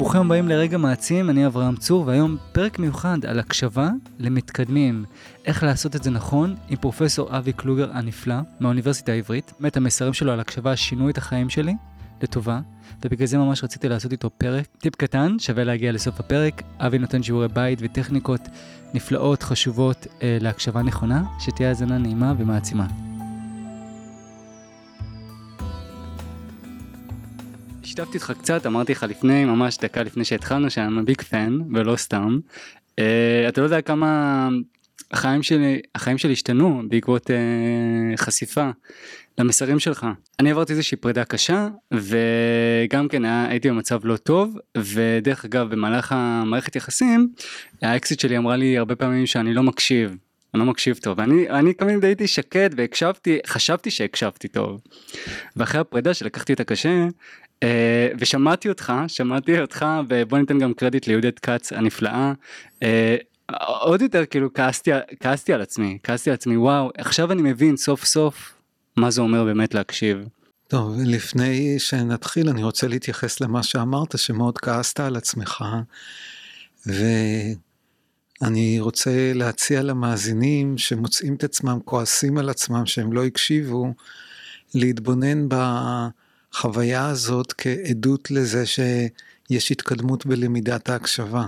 ברוכים הבאים לרגע מעצים, אני אברהם צור, והיום פרק מיוחד על הקשבה למתקדמים. איך לעשות את זה נכון עם פרופסור אבי קלוגר הנפלא מהאוניברסיטה העברית. באמת המסרים שלו על הקשבה שינו את החיים שלי לטובה, ובגלל זה ממש רציתי לעשות איתו פרק. טיפ קטן, שווה להגיע לסוף הפרק. אבי נותן שיעורי בית וטכניקות נפלאות, חשובות אה, להקשבה נכונה, שתהיה האזנה נעימה ומעצימה. שיתפתי אותך קצת, אמרתי לך לפני, ממש דקה לפני שהתחלנו, שאני ביג פן, ולא סתם. Uh, אתה לא יודע כמה החיים שלי, החיים שלי השתנו בעקבות uh, חשיפה למסרים שלך. אני עברתי איזושהי פרידה קשה, וגם כן היה, הייתי במצב לא טוב, ודרך אגב במהלך המערכת יחסים, האקסיט שלי אמרה לי הרבה פעמים שאני לא מקשיב. אני לא מקשיב טוב אני אני תמיד הייתי שקט והקשבתי חשבתי שהקשבתי טוב. ואחרי הפרידה שלקחתי את הקשה ושמעתי אותך, שמעתי אותך, ובוא ניתן גם קרדיט ליהודית כץ הנפלאה. אה, עוד יותר כאילו כעסתי, כעסתי על עצמי, כעסתי על עצמי, וואו, עכשיו אני מבין סוף סוף מה זה אומר באמת להקשיב. טוב, לפני שנתחיל אני רוצה להתייחס למה שאמרת, שמאוד כעסת על עצמך, ואני רוצה להציע למאזינים שמוצאים את עצמם כועסים על עצמם שהם לא הקשיבו, להתבונן ב... החוויה הזאת כעדות לזה שיש התקדמות בלמידת ההקשבה.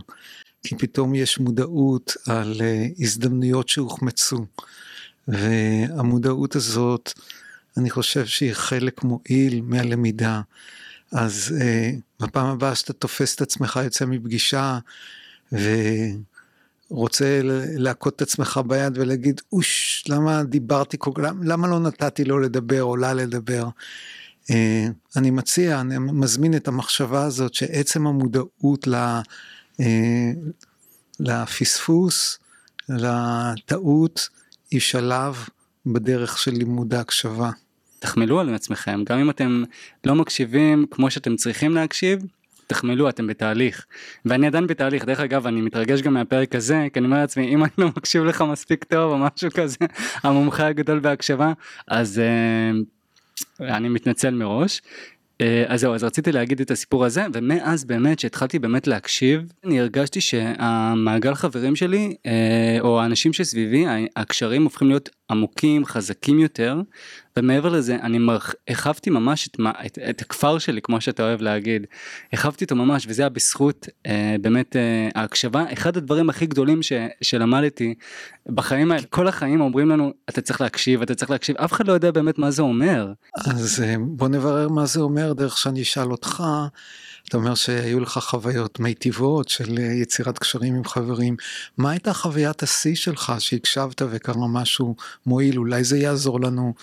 כי פתאום יש מודעות על אה, הזדמנויות שהוחמצו. והמודעות הזאת, אני חושב שהיא חלק מועיל מהלמידה. אז uh, בפעם הבאה שאתה תופס את עצמך יוצא מפגישה ורוצה להכות את עצמך ביד ולהגיד, אוש, למה דיברתי כל כך, למה לא נתתי לו לדבר או לה לדבר? אה, אני מציע, אני מזמין את המחשבה הזאת שעצם המודעות אה, לפספוס, לטעות, היא שלב בדרך של לימוד ההקשבה. תחמלו על עצמכם, גם אם אתם לא מקשיבים כמו שאתם צריכים להקשיב, תחמלו, אתם בתהליך. ואני עדיין בתהליך, דרך אגב, אני מתרגש גם מהפרק הזה, כי אני אומר לעצמי, אם אני לא מקשיב לך מספיק טוב או משהו כזה, המומחה הגדול בהקשבה, אז... Uh, אני מתנצל מראש. אה, אז זהו, אז רציתי להגיד את הסיפור הזה, ומאז באמת שהתחלתי באמת להקשיב, אני הרגשתי שהמעגל חברים שלי, אה, או האנשים שסביבי, הקשרים הופכים להיות עמוקים, חזקים יותר, ומעבר לזה אני הרחבתי ממש את, את, את הכפר שלי כמו שאתה אוהב להגיד, הרחבתי אותו ממש וזה היה בזכות אה, באמת אה, ההקשבה, אחד הדברים הכי גדולים ש, שלמדתי בחיים האלה, כל החיים אומרים לנו אתה צריך להקשיב, אתה צריך להקשיב, אף אחד לא יודע באמת מה זה אומר. אז אה, בוא נברר מה זה אומר דרך שאני אשאל אותך. אתה אומר שהיו לך חוויות מיטיבות של אה, יצירת קשרים עם חברים. מה הייתה חוויית השיא שלך שהקשבת וקרה משהו מועיל? אולי זה יעזור לנו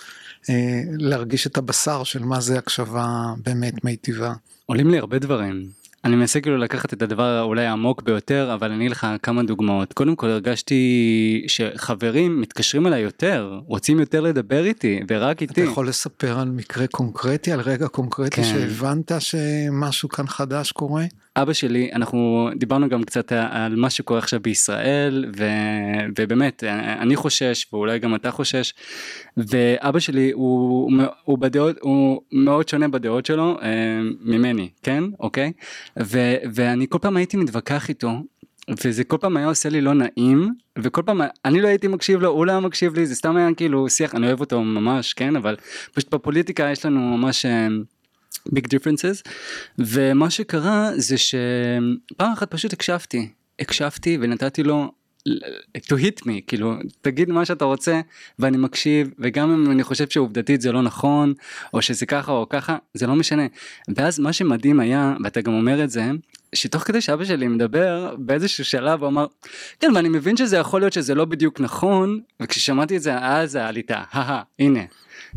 אה, להרגיש את הבשר של מה זה הקשבה באמת מיטיבה. עולים לי הרבה דברים. אני מנסה כאילו לקחת את הדבר אולי העמוק ביותר אבל אני לך כמה דוגמאות קודם כל הרגשתי שחברים מתקשרים אליי יותר רוצים יותר לדבר איתי ורק איתי. אתה יכול לספר על מקרה קונקרטי על רגע קונקרטי כן. שהבנת שמשהו כאן חדש קורה? אבא שלי אנחנו דיברנו גם קצת על מה שקורה עכשיו בישראל ו, ובאמת אני חושש ואולי גם אתה חושש ואבא שלי הוא, הוא בדעות הוא מאוד שונה בדעות שלו אה, ממני כן אוקיי ו, ואני כל פעם הייתי מתווכח איתו וזה כל פעם היה עושה לי לא נעים וכל פעם אני לא הייתי מקשיב לו הוא לא היה מקשיב לי זה סתם היה כאילו שיח אני אוהב אותו ממש כן אבל פשוט בפוליטיקה יש לנו ממש. אה, big differences ומה שקרה זה שפעם אחת פשוט הקשבתי הקשבתי ונתתי לו to hit me כאילו תגיד מה שאתה רוצה ואני מקשיב וגם אם אני חושב שעובדתית זה לא נכון או שזה ככה או ככה זה לא משנה ואז מה שמדהים היה ואתה גם אומר את זה שתוך כדי שאבא שלי מדבר באיזשהו שלב הוא אמר כן ואני מבין שזה יכול להיות שזה לא בדיוק נכון וכששמעתי את זה אז היה. הנה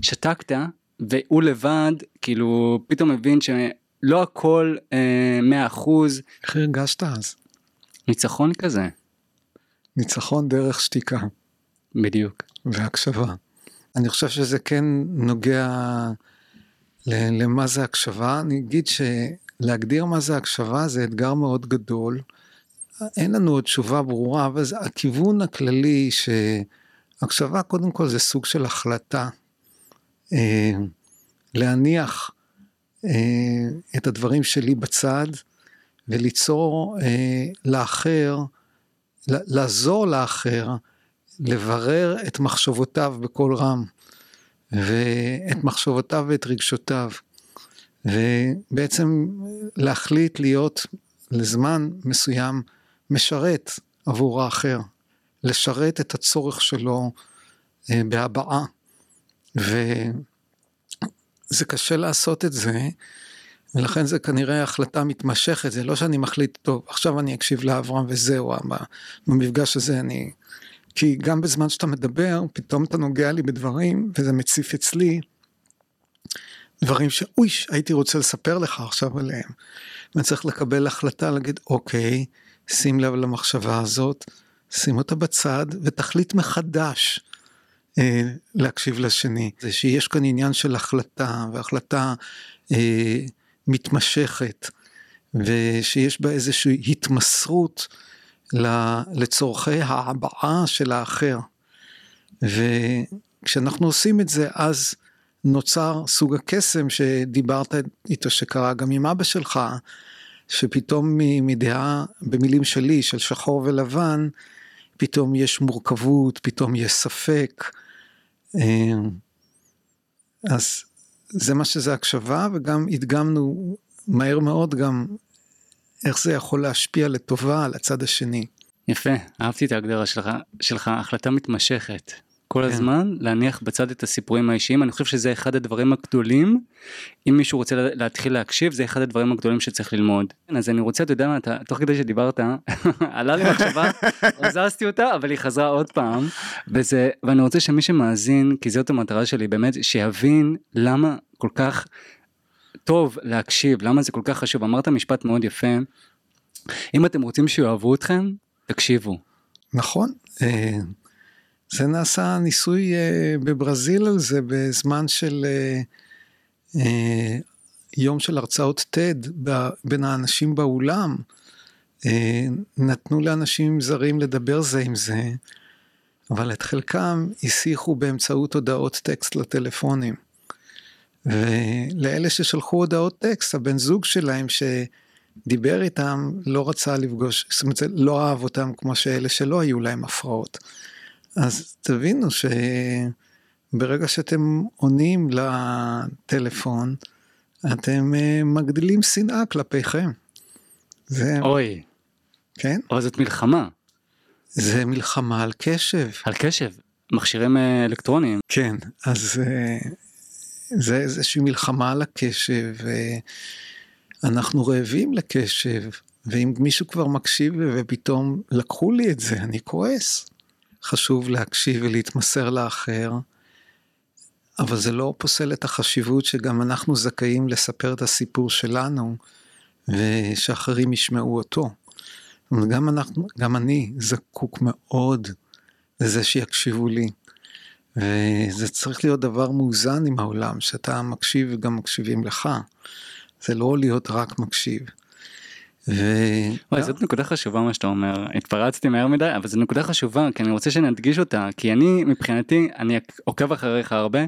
שתקת והוא לבד כאילו פתאום מבין שלא הכל אה, מאה אחוז. איך הרגשת אז? ניצחון כזה. ניצחון דרך שתיקה. בדיוק. והקשבה. אני חושב שזה כן נוגע למה זה הקשבה. אני אגיד שלהגדיר מה זה הקשבה זה אתגר מאוד גדול. אין לנו עוד תשובה ברורה, אבל הכיוון הכללי שהקשבה קודם כל זה סוג של החלטה. אה, להניח אה, את הדברים שלי בצד וליצור אה, לאחר, לעזור לאחר, לברר את מחשבותיו בקול רם, ואת מחשבותיו ואת רגשותיו, ובעצם להחליט להיות לזמן מסוים משרת עבור האחר, לשרת את הצורך שלו אה, בהבעה. וזה קשה לעשות את זה, ולכן זה כנראה החלטה מתמשכת, זה לא שאני מחליט, טוב, עכשיו אני אקשיב לאברהם וזהו, במפגש הזה אני... כי גם בזמן שאתה מדבר, פתאום אתה נוגע לי בדברים, וזה מציף אצלי דברים שאוי, הייתי רוצה לספר לך עכשיו עליהם. ואני צריך לקבל החלטה, להגיד, אוקיי, שים לב למחשבה הזאת, שים אותה בצד ותחליט מחדש אה, להקשיב לשני. זה שיש כאן עניין של החלטה, והחלטה אה, מתמשכת, ושיש בה איזושהי התמסרות לצורכי ההבעה של האחר. וכשאנחנו עושים את זה, אז נוצר סוג הקסם שדיברת איתו, שקרה גם עם אבא שלך, שפתאום מדעה, במילים שלי, של שחור ולבן, פתאום יש מורכבות, פתאום יש ספק. אה, אז זה מה שזה הקשבה, וגם הדגמנו מהר מאוד גם איך זה יכול להשפיע לטובה על הצד השני. יפה, אהבתי את ההגדרה שלך, שלך החלטה מתמשכת. כל כן. הזמן להניח בצד את הסיפורים האישיים אני חושב שזה אחד הדברים הגדולים אם מישהו רוצה להתחיל להקשיב זה אחד הדברים הגדולים שצריך ללמוד אז אני רוצה אתה יודע מה תוך כדי שדיברת עלה לי מחשבה הזזתי אותה אבל היא חזרה עוד פעם וזה ואני רוצה שמי שמאזין כי זאת המטרה שלי באמת שיבין למה כל כך טוב להקשיב למה זה כל כך חשוב אמרת משפט מאוד יפה אם אתם רוצים שיאהבו אתכם תקשיבו. נכון. אה, זה נעשה ניסוי אה, בברזיל על זה בזמן של אה, אה, יום של הרצאות TED בין האנשים באולם. נתנו לאנשים זרים לדבר זה עם זה, אבל את חלקם הסיחו באמצעות הודעות טקסט לטלפונים. ולאלה ששלחו הודעות טקסט, הבן זוג שלהם שדיבר איתם לא רצה לפגוש, זאת אומרת, לא אהב אותם כמו שאלה שלא היו להם הפרעות. אז תבינו שברגע שאתם עונים לטלפון, אתם אה, מגדילים שנאה כלפיכם. זה... אוי. כן? או זאת מלחמה. זה מלחמה על קשב. על קשב, מכשירים אה, אלקטרוניים. כן, אז אה, זה איזושהי מלחמה על הקשב, ואנחנו רעבים לקשב, ואם מישהו כבר מקשיב ופתאום לקחו לי את זה, אני כועס. חשוב להקשיב ולהתמסר לאחר, אבל זה לא פוסל את החשיבות שגם אנחנו זכאים לספר את הסיפור שלנו, ושאחרים ישמעו אותו. גם, אנחנו, גם אני זקוק מאוד לזה שיקשיבו לי. וזה צריך להיות דבר מאוזן עם העולם, שאתה מקשיב וגם מקשיבים לך. זה לא להיות רק מקשיב. ו... וואי, זאת נקודה חשובה מה שאתה אומר, התפרצתי מהר מדי, אבל זו נקודה חשובה, כי אני רוצה שנדגיש אותה, כי אני מבחינתי, אני עוקב אחריך הרבה,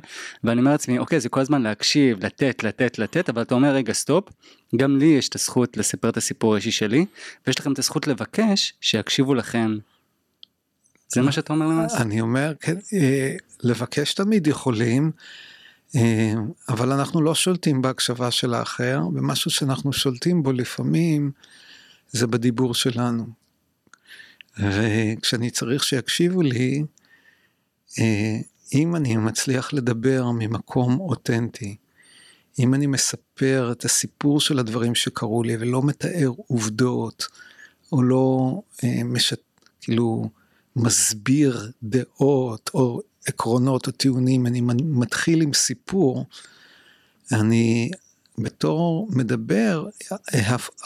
ואני אומר לעצמי, אוקיי, זה כל הזמן להקשיב, לתת, לתת, לתת, אבל אתה אומר, רגע, סטופ, גם לי יש את הזכות לספר את הסיפור האישי שלי, ויש לכם את הזכות לבקש שיקשיבו לכם. זה מה שאתה אומר למעשה? אני אומר, כן, אה, לבקש תמיד יכולים. אה, אבל אנחנו לא שולטים בהקשבה של האחר, ומשהו שאנחנו שולטים בו לפעמים זה בדיבור שלנו. וכשאני צריך שיקשיבו לי, אה, אם אני מצליח לדבר ממקום אותנטי, אם אני מספר את הסיפור של הדברים שקרו לי ולא מתאר עובדות, או לא אה, משת, כאילו מסביר דעות, או עקרונות או טיעונים, אני מתחיל עם סיפור, אני בתור מדבר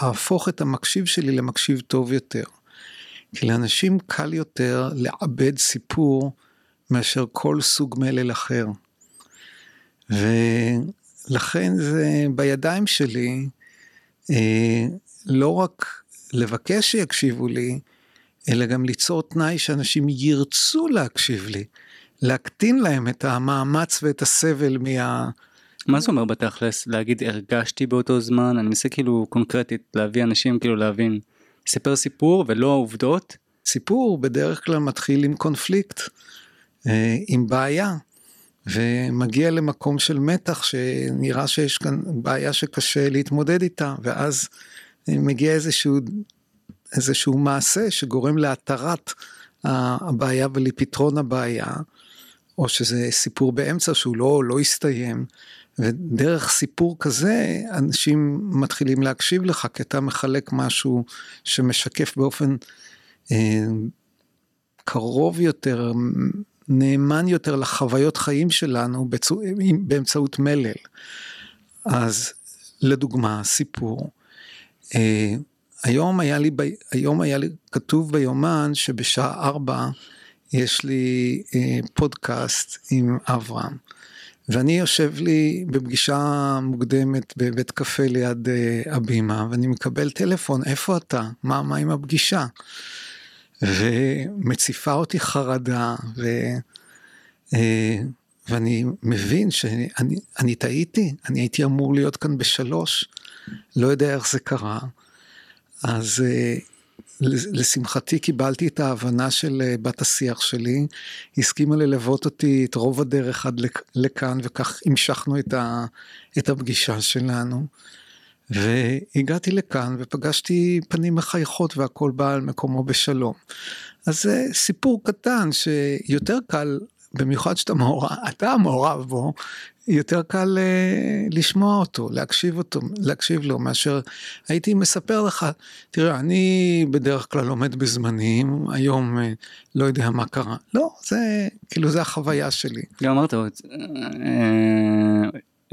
אהפוך את המקשיב שלי למקשיב טוב יותר. כי לאנשים קל יותר לעבד סיפור מאשר כל סוג מלל אחר. ולכן זה בידיים שלי אה, לא רק לבקש שיקשיבו לי, אלא גם ליצור תנאי שאנשים ירצו להקשיב לי. להקטין להם את המאמץ ואת הסבל מה, מה זה אומר בתכלס? להגיד הרגשתי באותו זמן? אני מנסה כאילו קונקרטית להביא אנשים כאילו להבין. ספר סיפור ולא עובדות. סיפור בדרך כלל מתחיל עם קונפליקט, אה, עם בעיה, ומגיע למקום של מתח שנראה שיש כאן בעיה שקשה להתמודד איתה, ואז מגיע איזשהו, איזשהו מעשה שגורם להתרת הבעיה ולפתרון הבעיה, או שזה סיפור באמצע שהוא לא, לא הסתיים, ודרך סיפור כזה אנשים מתחילים להקשיב לך כי אתה מחלק משהו שמשקף באופן אה, קרוב יותר, נאמן יותר לחוויות חיים שלנו בצו, באמצעות מלל. אז לדוגמה, סיפור. אה, היום היה לי, היום היה לי כתוב ביומן שבשעה ארבע יש לי אה, פודקאסט עם אברהם. ואני יושב לי בפגישה מוקדמת בבית קפה ליד אה, הבימה, ואני מקבל טלפון, איפה אתה? מה, מה עם הפגישה? ומציפה אותי חרדה, ו, אה, ואני מבין שאני טעיתי, אני הייתי אמור להיות כאן בשלוש, לא יודע איך זה קרה. אז אה, לשמחתי קיבלתי את ההבנה של אה, בת השיח שלי, הסכימה ללוות אותי את רוב הדרך עד לכאן, וכך המשכנו את, ה, את הפגישה שלנו. והגעתי לכאן ופגשתי פנים מחייכות והכל בא על מקומו בשלום. אז זה סיפור קטן שיותר קל, במיוחד שאתה מעורב, אתה מעורב בו, יותר קל uh, לשמוע אותו, להקשיב אותו, להקשיב לו, מאשר הייתי מספר לך, תראה, אני בדרך כלל לומד בזמנים, היום uh, לא יודע מה קרה. לא, זה, כאילו, זה החוויה שלי. גם אמרת, אה,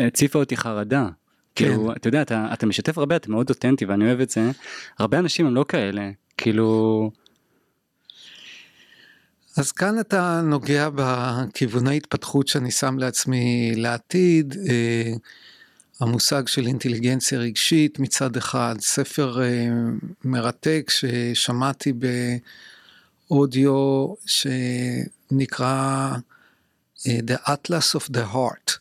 הציפה אותי חרדה. כן. כאילו, אתה יודע, אתה, אתה משתף הרבה, אתה מאוד אותנטי ואני אוהב את זה. הרבה אנשים הם לא כאלה, כאילו... אז כאן אתה נוגע בכיווני התפתחות שאני שם לעצמי לעתיד. אה, המושג של אינטליגנציה רגשית מצד אחד, ספר אה, מרתק ששמעתי באודיו שנקרא אה, The Atlas of the Heart,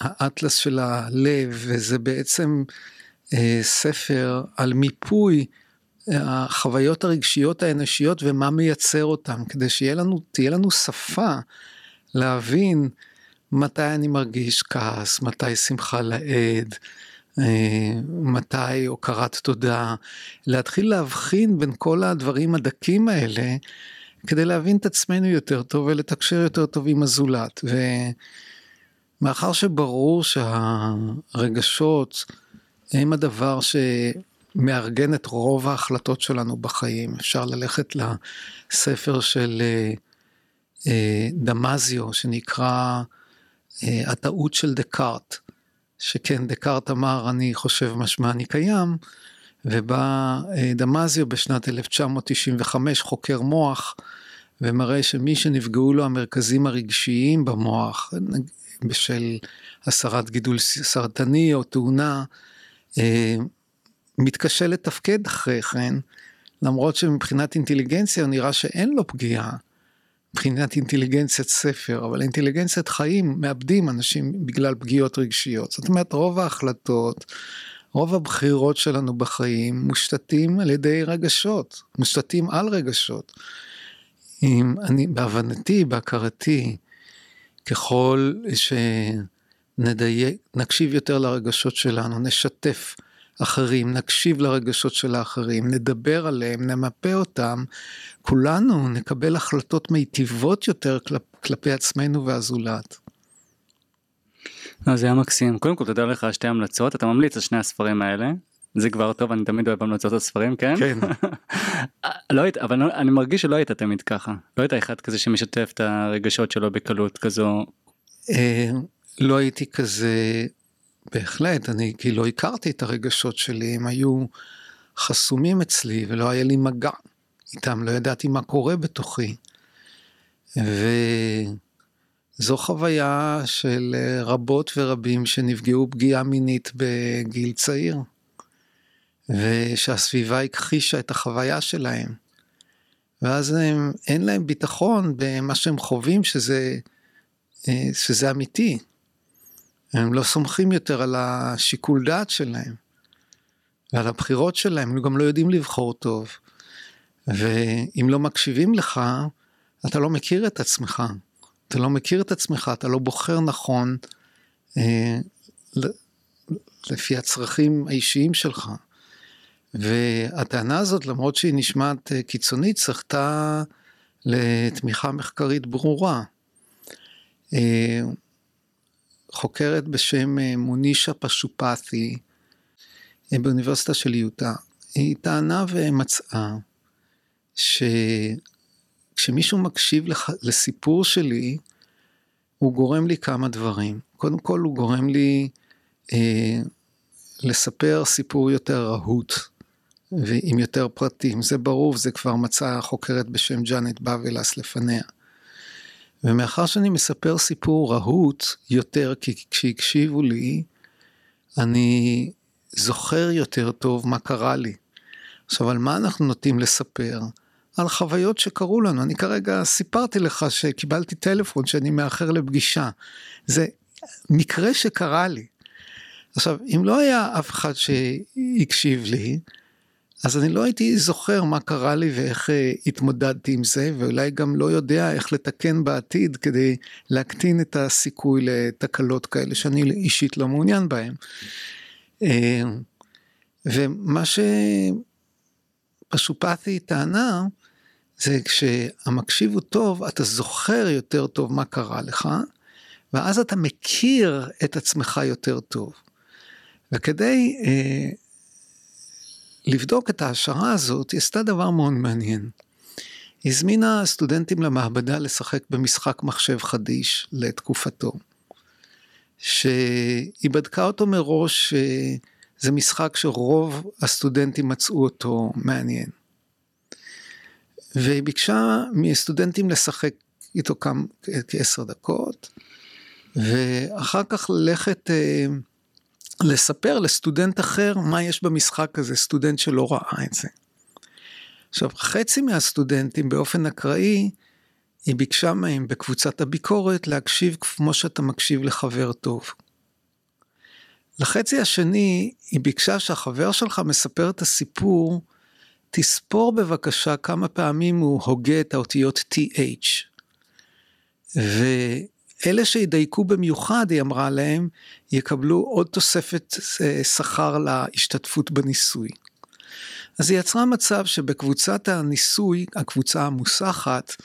האטלס של הלב, וזה בעצם ספר על מיפוי החוויות הרגשיות האנושיות ומה מייצר אותן, כדי שתהיה לנו, לנו שפה להבין מתי אני מרגיש כעס, מתי שמחה לאיד, אה, מתי הוקרת תודה, להתחיל להבחין בין כל הדברים הדקים האלה, כדי להבין את עצמנו יותר טוב ולתקשר יותר טוב עם הזולת. ומאחר שברור שהרגשות הם הדבר ש... מארגן את רוב ההחלטות שלנו בחיים. אפשר ללכת לספר של אה, אה, דמזיו שנקרא אה, הטעות של דקארט, שכן דקארט אמר אני חושב משמע אני קיים, ובא דמזיו בשנת 1995 חוקר מוח ומראה שמי שנפגעו לו המרכזים הרגשיים במוח בשל הסרת גידול סרטני או תאונה, מתקשה לתפקד אחרי כן, למרות שמבחינת אינטליגנציה נראה שאין לו פגיעה. מבחינת אינטליגנציית ספר, אבל אינטליגנציית חיים מאבדים אנשים בגלל פגיעות רגשיות. זאת אומרת, רוב ההחלטות, רוב הבחירות שלנו בחיים מושתתים על ידי רגשות, מושתתים על רגשות. אם אני, בהבנתי, בהכרתי, ככל שנדייק, נקשיב יותר לרגשות שלנו, נשתף אחרים, נקשיב לרגשות של האחרים, נדבר עליהם, נמפה אותם, כולנו נקבל החלטות מיטיבות יותר כלפ, כלפי עצמנו והזולת. לא, זה היה מקסים. קודם כל תודה לך על שתי המלצות, אתה ממליץ על שני הספרים האלה. זה כבר טוב, אני תמיד אוהב המלצות הספרים, כן? כן. לא היית, אבל אני מרגיש שלא היית תמיד ככה. לא היית אחד כזה שמשתף את הרגשות שלו בקלות כזו. אה, לא הייתי כזה בהחלט, אני כאילו הכרתי את הרגשות שלי, הם היו חסומים אצלי ולא היה לי מגע איתם, לא ידעתי מה קורה בתוכי. וזו חוויה של רבות ורבים שנפגעו פגיעה מינית בגיל צעיר, ושהסביבה הכחישה את החוויה שלהם. ואז הם, אין להם ביטחון במה שהם חווים שזה, שזה אמיתי. הם לא סומכים יותר על השיקול דעת שלהם ועל הבחירות שלהם, הם גם לא יודעים לבחור טוב. ואם לא מקשיבים לך, אתה לא מכיר את עצמך. אתה לא מכיר את עצמך, אתה לא בוחר נכון אה, לפי הצרכים האישיים שלך. והטענה הזאת, למרות שהיא נשמעת אה, קיצונית, זכתה לתמיכה מחקרית ברורה. אה, חוקרת בשם אה, מונישה פשופתי באוניברסיטה של יוטה, היא טענה ומצאה שכשמישהו מקשיב לח... לסיפור שלי, הוא גורם לי כמה דברים. קודם כל הוא גורם לי אה, לספר סיפור יותר רהוט ועם יותר פרטים. זה ברור, זה כבר מצאה חוקרת בשם ג'אנט בבלס לפניה. ומאחר שאני מספר סיפור רהוט יותר, כי כשהקשיבו לי, אני זוכר יותר טוב מה קרה לי. עכשיו, על מה אנחנו נוטים לספר? על חוויות שקרו לנו. אני כרגע סיפרתי לך שקיבלתי טלפון שאני מאחר לפגישה. זה מקרה שקרה לי. עכשיו, אם לא היה אף אחד שהקשיב לי, אז אני לא הייתי זוכר מה קרה לי ואיך אה, התמודדתי עם זה, ואולי גם לא יודע איך לתקן בעתיד כדי להקטין את הסיכוי לתקלות כאלה שאני אישית לא מעוניין בהן. אה, ומה שפשופתי טענה, זה כשהמקשיב הוא טוב, אתה זוכר יותר טוב מה קרה לך, ואז אתה מכיר את עצמך יותר טוב. וכדי אה, לבדוק את ההשערה הזאת, היא עשתה דבר מאוד מעניין. היא הזמינה סטודנטים למעבדה לשחק במשחק מחשב חדיש לתקופתו. שהיא בדקה אותו מראש, אה, זה משחק שרוב הסטודנטים מצאו אותו מעניין. והיא ביקשה מסטודנטים לשחק איתו כעשר דקות, ואחר כך ללכת אה, לספר לסטודנט אחר מה יש במשחק הזה, סטודנט שלא ראה את זה. עכשיו, חצי מהסטודנטים באופן אקראי, היא ביקשה מהם בקבוצת הביקורת להקשיב כמו שאתה מקשיב לחבר טוב. לחצי השני, היא ביקשה שהחבר שלך מספר את הסיפור, תספור בבקשה כמה פעמים הוא הוגה את האותיות TH. ואלה שידייקו במיוחד, היא אמרה להם, יקבלו עוד תוספת אה, שכר להשתתפות בניסוי. אז היא יצרה מצב שבקבוצת הניסוי, הקבוצה המוסחת,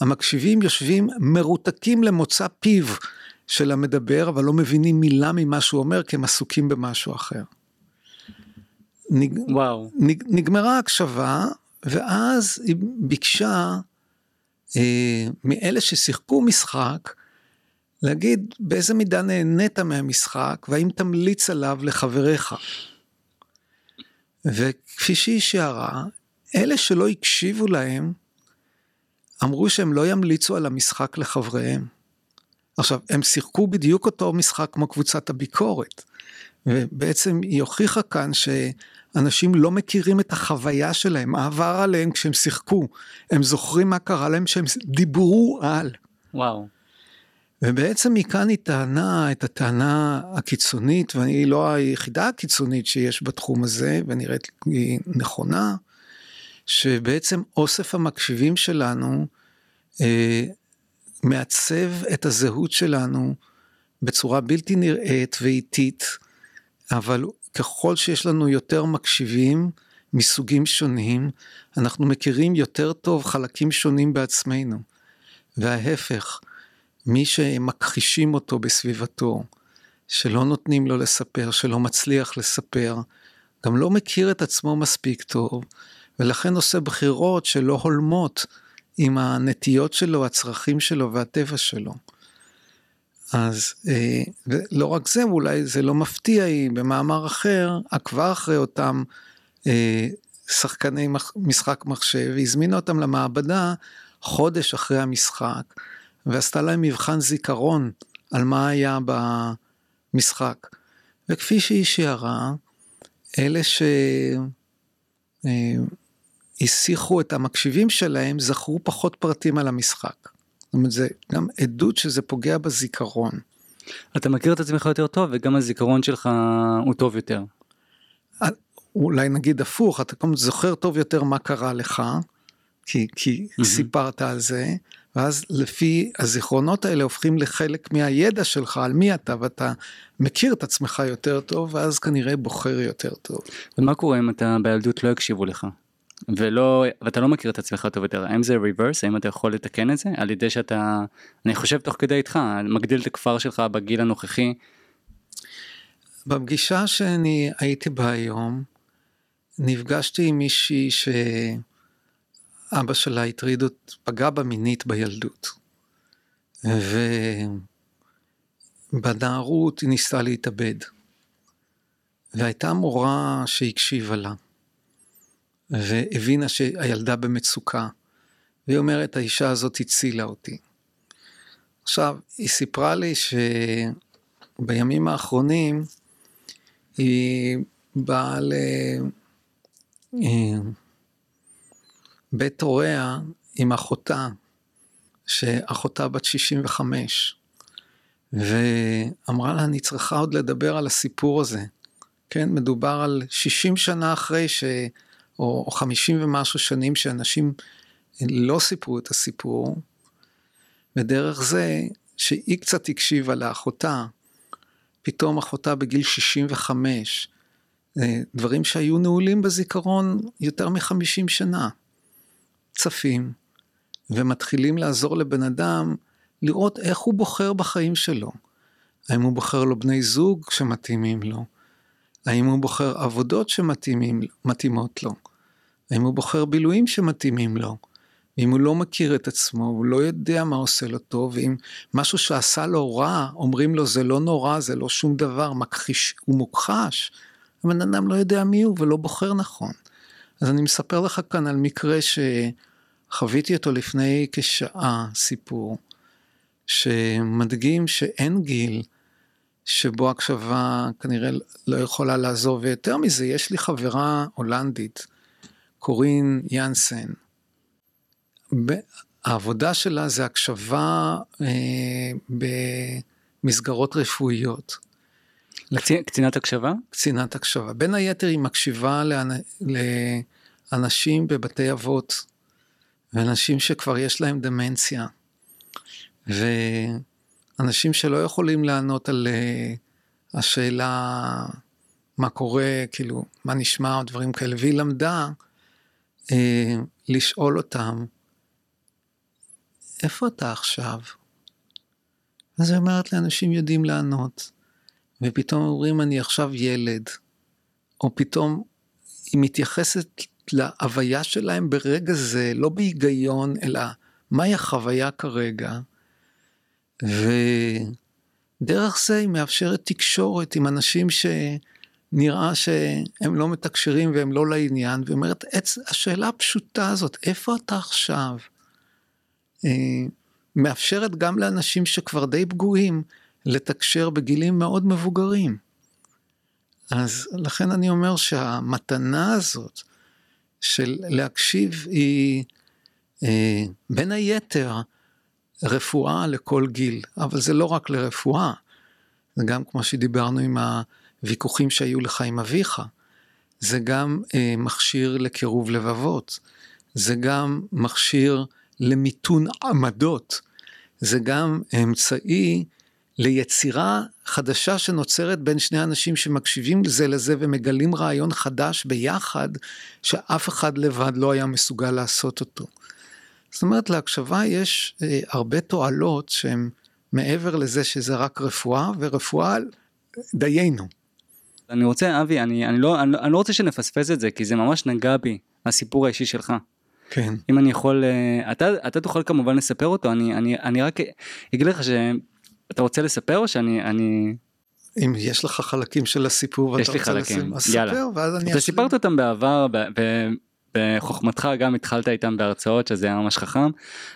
המקשיבים יושבים מרותקים למוצא פיו של המדבר, אבל לא מבינים מילה ממה שהוא אומר, כי הם עסוקים במשהו אחר. נג... וואו. נג... נגמרה ההקשבה, ואז היא ביקשה אה, מאלה ששיחקו משחק, להגיד באיזה מידה נהנית מהמשחק, והאם תמליץ עליו לחבריך. וכפי שהיא שערה, אלה שלא הקשיבו להם, אמרו שהם לא ימליצו על המשחק לחבריהם. עכשיו, הם שיחקו בדיוק אותו משחק כמו קבוצת הביקורת. ובעצם היא הוכיחה כאן שאנשים לא מכירים את החוויה שלהם, מה עבר עליהם כשהם שיחקו. הם זוכרים מה קרה להם כשהם דיברו על. וואו. ובעצם מכאן היא טענה את הטענה הקיצונית, ואני לא היחידה הקיצונית שיש בתחום הזה, ונראית לי נכונה, שבעצם אוסף המקשיבים שלנו אה, מעצב את הזהות שלנו בצורה בלתי נראית ואיטית, אבל ככל שיש לנו יותר מקשיבים מסוגים שונים, אנחנו מכירים יותר טוב חלקים שונים בעצמנו. וההפך, מי שמכחישים אותו בסביבתו, שלא נותנים לו לספר, שלא מצליח לספר, גם לא מכיר את עצמו מספיק טוב, ולכן עושה בחירות שלא הולמות עם הנטיות שלו, הצרכים שלו והטבע שלו. אז אה, לא רק זה, אולי זה לא מפתיע, היא במאמר אחר עקבה אחרי אותם אה, שחקני משחק מחשב, והזמינה אותם למעבדה חודש אחרי המשחק, ועשתה להם מבחן זיכרון על מה היה במשחק. וכפי שהיא שיערה, אלה שהסיחו את המקשיבים שלהם זכרו פחות פרטים על המשחק. זאת אומרת, זה גם עדות שזה פוגע בזיכרון. אתה מכיר את עצמך יותר טוב וגם הזיכרון שלך הוא טוב יותר. אולי נגיד הפוך, אתה גם זוכר טוב יותר מה קרה לך, כי, כי mm-hmm. סיפרת על זה, ואז לפי הזיכרונות האלה הופכים לחלק מהידע שלך על מי אתה, ואתה מכיר את עצמך יותר טוב, ואז כנראה בוחר יותר טוב. ומה קורה אם אתה בילדות לא הקשיבו לך? ולא, ואתה לא מכיר את עצמך טוב יותר, האם זה ריברס, האם אתה יכול לתקן את זה? על ידי שאתה, אני חושב תוך כדי איתך, מגדיל את הכפר שלך בגיל הנוכחי. בפגישה שאני הייתי בה היום, נפגשתי עם מישהי שאבא שלה הטריד, פגע בה מינית בילדות. ובנערות היא ניסתה להתאבד. והייתה מורה שהקשיבה לה. והבינה שהילדה במצוקה. והיא אומרת, האישה הזאת הצילה אותי. עכשיו, היא סיפרה לי שבימים האחרונים היא באה לבית הוריה עם אחותה, שאחותה בת 65, ואמרה לה, אני צריכה עוד לדבר על הסיפור הזה. כן, מדובר על 60 שנה אחרי ש... או, או 50 ומשהו שנים שאנשים לא סיפרו את הסיפור, ודרך זה שהיא קצת הקשיבה לאחותה, פתאום אחותה בגיל 65, אה, דברים שהיו נעולים בזיכרון יותר מחמישים שנה, צפים, ומתחילים לעזור לבן אדם לראות איך הוא בוחר בחיים שלו. האם הוא בוחר לו בני זוג שמתאימים לו? האם הוא בוחר עבודות שמתאימות לו? האם הוא בוחר בילויים שמתאימים לו? אם הוא לא מכיר את עצמו, הוא לא יודע מה עושה לו טוב, ואם משהו שעשה לו רע, אומרים לו זה לא נורא, זה לא שום דבר, מכחיש, הוא מוכחש, הבן אדם לא יודע מי הוא ולא בוחר נכון. אז אני מספר לך כאן על מקרה שחוויתי אותו לפני כשעה, סיפור, שמדגים שאין גיל שבו הקשבה כנראה לא יכולה לעזור, ויותר מזה, יש לי חברה הולנדית, קורין יאנסן. העבודה שלה זה הקשבה אה, במסגרות רפואיות. קצינת הקשבה? קצינת הקשבה. בין היתר היא מקשיבה לאנשים בבתי אבות, ואנשים שכבר יש להם דמנציה, ואנשים שלא יכולים לענות על אה, השאלה מה קורה, כאילו, מה נשמע, או דברים כאלה, והיא למדה אה, לשאול אותם, איפה אתה עכשיו? אז היא אומרת לאנשים יודעים לענות. ופתאום אומרים אני עכשיו ילד, או פתאום היא מתייחסת להוויה שלהם ברגע זה, לא בהיגיון, אלא מהי החוויה כרגע. ודרך זה היא מאפשרת תקשורת עם אנשים שנראה שהם לא מתקשרים והם לא לעניין, והיא אומרת, השאלה הפשוטה הזאת, איפה אתה עכשיו? אה, מאפשרת גם לאנשים שכבר די פגועים לתקשר בגילים מאוד מבוגרים. אז לכן אני אומר שהמתנה הזאת של להקשיב היא אה, בין היתר רפואה לכל גיל, אבל זה לא רק לרפואה, זה גם כמו שדיברנו עם הוויכוחים שהיו לך עם אביך, זה גם אה, מכשיר לקירוב לבבות, זה גם מכשיר למיתון עמדות, זה גם אמצעי ליצירה חדשה שנוצרת בין שני אנשים שמקשיבים זה לזה ומגלים רעיון חדש ביחד, שאף אחד לבד לא היה מסוגל לעשות אותו. זאת אומרת, להקשבה יש אה, הרבה תועלות שהן מעבר לזה שזה רק רפואה, ורפואה דיינו. אני רוצה, אבי, אני, אני, לא, אני, אני לא רוצה שנפספס את זה, כי זה ממש נגע בי, הסיפור האישי שלך. כן. אם אני יכול, אה, אתה, אתה תוכל כמובן לספר אותו, אני, אני, אני רק אגיד לך ש... אתה רוצה לספר או שאני אני אם יש לך חלקים של הסיפור ואתה רוצה חלקים. לספר, יאללה. ואז אני אתה סיפרת אותם בעבר בחוכמתך גם התחלת איתם בהרצאות שזה היה ממש חכם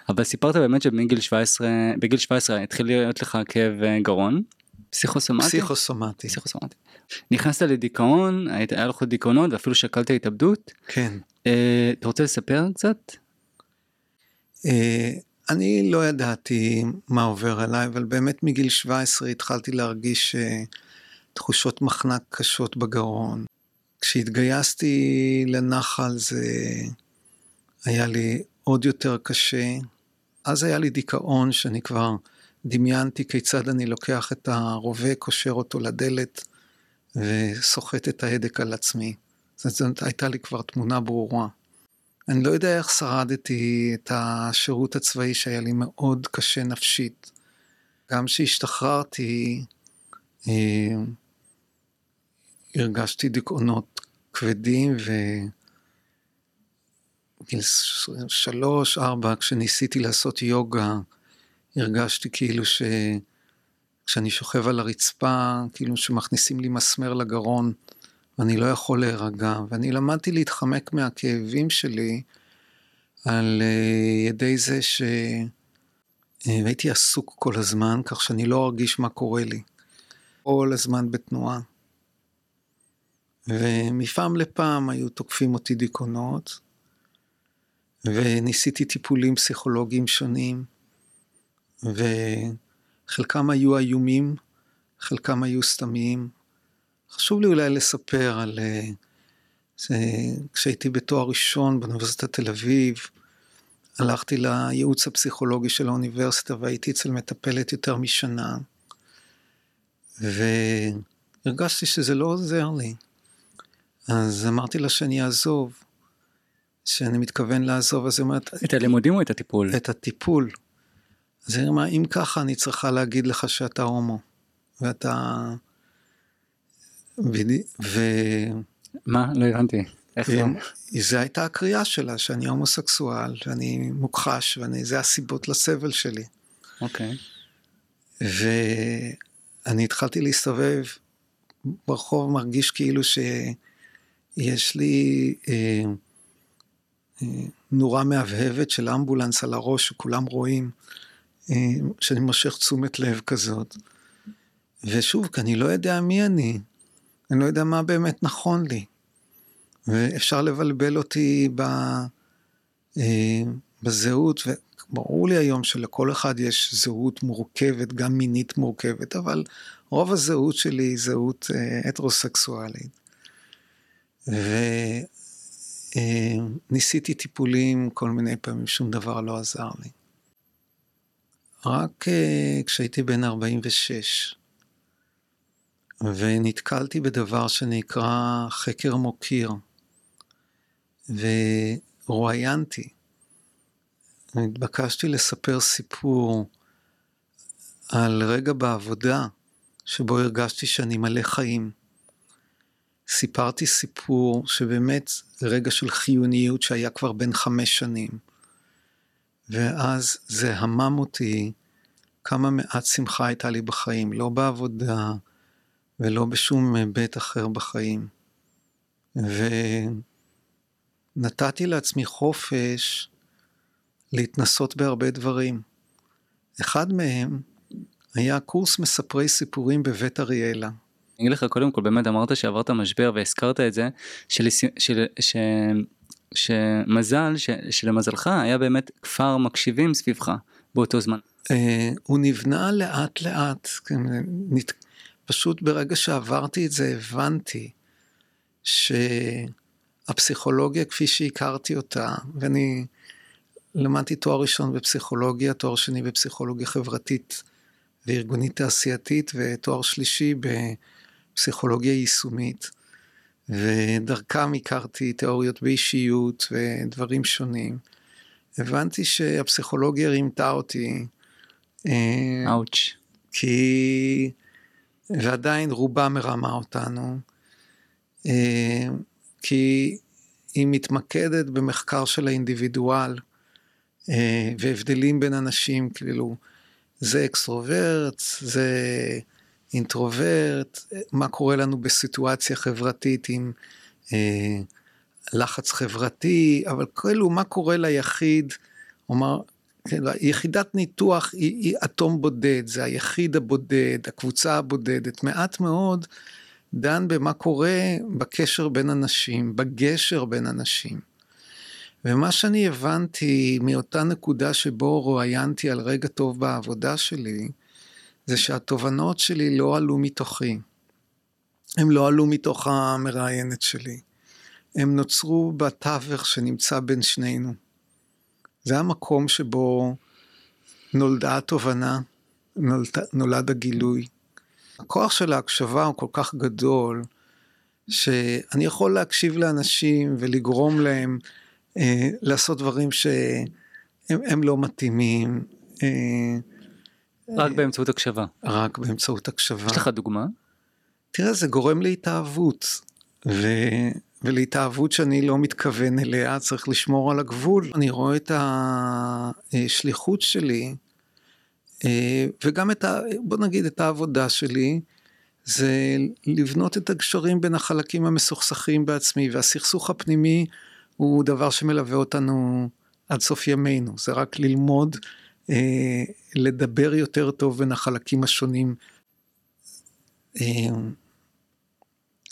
אבל סיפרת באמת שבגיל 17 בגיל 17 התחיל להיות לך כאב אה, גרון? פסיכוסומטי? פסיכוסומטי. פסיכוסומטי. נכנסת לדיכאון היה לך דיכאונות ואפילו שקלת התאבדות? כן. אה, אתה רוצה לספר קצת. אה, אני לא ידעתי מה עובר עליי, אבל באמת מגיל 17 התחלתי להרגיש uh, תחושות מחנק קשות בגרון. כשהתגייסתי לנחל זה היה לי עוד יותר קשה. אז היה לי דיכאון שאני כבר דמיינתי כיצד אני לוקח את הרובה, קושר אותו לדלת וסוחט את ההדק על עצמי. זאת, זאת הייתה לי כבר תמונה ברורה. אני לא יודע איך שרדתי את השירות הצבאי שהיה לי מאוד קשה נפשית. גם כשהשתחררתי, אה, הרגשתי דיכאונות כבדים ובגיל שלוש, ארבע, כשניסיתי לעשות יוגה, הרגשתי כאילו ש... כשאני שוכב על הרצפה, כאילו שמכניסים לי מסמר לגרון, ואני לא יכול להירגע. ואני למדתי להתחמק מהכאבים שלי על אה, ידי זה שהייתי אה, עסוק כל הזמן, כך שאני לא ארגיש מה קורה לי. כל הזמן בתנועה. ומפעם לפעם היו תוקפים אותי דיכאונות, וניסיתי טיפולים פסיכולוגיים שונים, וחלקם היו איומים, חלקם היו סתמיים. חשוב לי אולי לספר על אה, זה, כשהייתי בתואר ראשון באוניברסיטת תל אביב, הלכתי לייעוץ הפסיכולוגי של האוניברסיטה והייתי אצל מטפלת יותר משנה, והרגשתי שזה לא עוזר לי. אז אמרתי לה שאני אעזוב, שאני מתכוון לעזוב, אז היא אומרת... את הלימודים או את הטיפול? את הטיפול. אז היא אמרה, אם ככה אני צריכה להגיד לך שאתה הומו, ואתה... ו... מה? לא הבנתי. איך זה? זו הייתה הקריאה שלה, שאני הומוסקסואל, שאני מוכחש, וזה הסיבות לסבל שלי. אוקיי. ואני התחלתי להסתובב ברחוב, מרגיש כאילו ש... יש לי אה, אה, נורה מהבהבת של אמבולנס על הראש שכולם רואים, אה, שאני מושך תשומת לב כזאת. ושוב, כי אני לא יודע מי אני, אני לא יודע מה באמת נכון לי. ואפשר לבלבל אותי ב, אה, בזהות, וברור לי היום שלכל אחד יש זהות מורכבת, גם מינית מורכבת, אבל רוב הזהות שלי היא זהות אה, הטרוסקסואלית. וניסיתי טיפולים כל מיני פעמים, שום דבר לא עזר לי. רק אה, כשהייתי בן 46, ונתקלתי בדבר שנקרא חקר מוקיר, ורואיינתי, התבקשתי לספר סיפור על רגע בעבודה שבו הרגשתי שאני מלא חיים. סיפרתי סיפור שבאמת רגע של חיוניות שהיה כבר בן חמש שנים. ואז זה המם אותי כמה מעט שמחה הייתה לי בחיים, לא בעבודה ולא בשום בית אחר בחיים. ונתתי לעצמי חופש להתנסות בהרבה דברים. אחד מהם היה קורס מספרי סיפורים בבית אריאלה. אני אגיד לך קודם כל באמת אמרת שעברת משבר והזכרת את זה של, של, ש, שמזל ש, שלמזלך היה באמת כפר מקשיבים סביבך באותו זמן. Uh, הוא נבנה לאט לאט, כן. פשוט ברגע שעברתי את זה הבנתי שהפסיכולוגיה כפי שהכרתי אותה, ואני למדתי תואר ראשון בפסיכולוגיה, תואר שני בפסיכולוגיה חברתית וארגונית תעשייתית ותואר שלישי ב... פסיכולוגיה יישומית, ודרכם הכרתי תיאוריות באישיות ודברים שונים. הבנתי שהפסיכולוגיה רימתה אותי. אה, אאוץ'. כי... ועדיין רובה מרמה אותנו. אה, כי היא מתמקדת במחקר של האינדיבידואל אה, והבדלים בין אנשים, כאילו, זה אקסטרוברט, זה אינטרוברט, מה קורה לנו בסיטואציה חברתית עם אה, לחץ חברתי, אבל כאילו מה קורה ליחיד, אומר, כן, יחידת ניתוח היא, היא אטום בודד, זה היחיד הבודד, הקבוצה הבודדת, מעט מאוד דן במה קורה בקשר בין אנשים, בגשר בין אנשים. ומה שאני הבנתי מאותה נקודה שבו רואיינתי על רגע טוב בעבודה שלי, זה שהתובנות שלי לא עלו מתוכי. הם לא עלו מתוך המראיינת שלי. הם נוצרו בתווך שנמצא בין שנינו. זה המקום שבו נולדה התובנה, נולד, נולד הגילוי. הכוח של ההקשבה הוא כל כך גדול, שאני יכול להקשיב לאנשים ולגרום להם אה, לעשות דברים שהם לא מתאימים. אה, רק באמצעות הקשבה. רק באמצעות הקשבה. יש לך דוגמה? תראה, זה גורם להתאהבות. ו... ולהתאהבות שאני לא מתכוון אליה, צריך לשמור על הגבול. אני רואה את השליחות שלי, אה, וגם את ה... בוא נגיד את העבודה שלי, זה לבנות את הגשרים בין החלקים המסוכסכים בעצמי, והסכסוך הפנימי הוא דבר שמלווה אותנו עד סוף ימינו, זה רק ללמוד אה, לדבר יותר טוב בין החלקים השונים.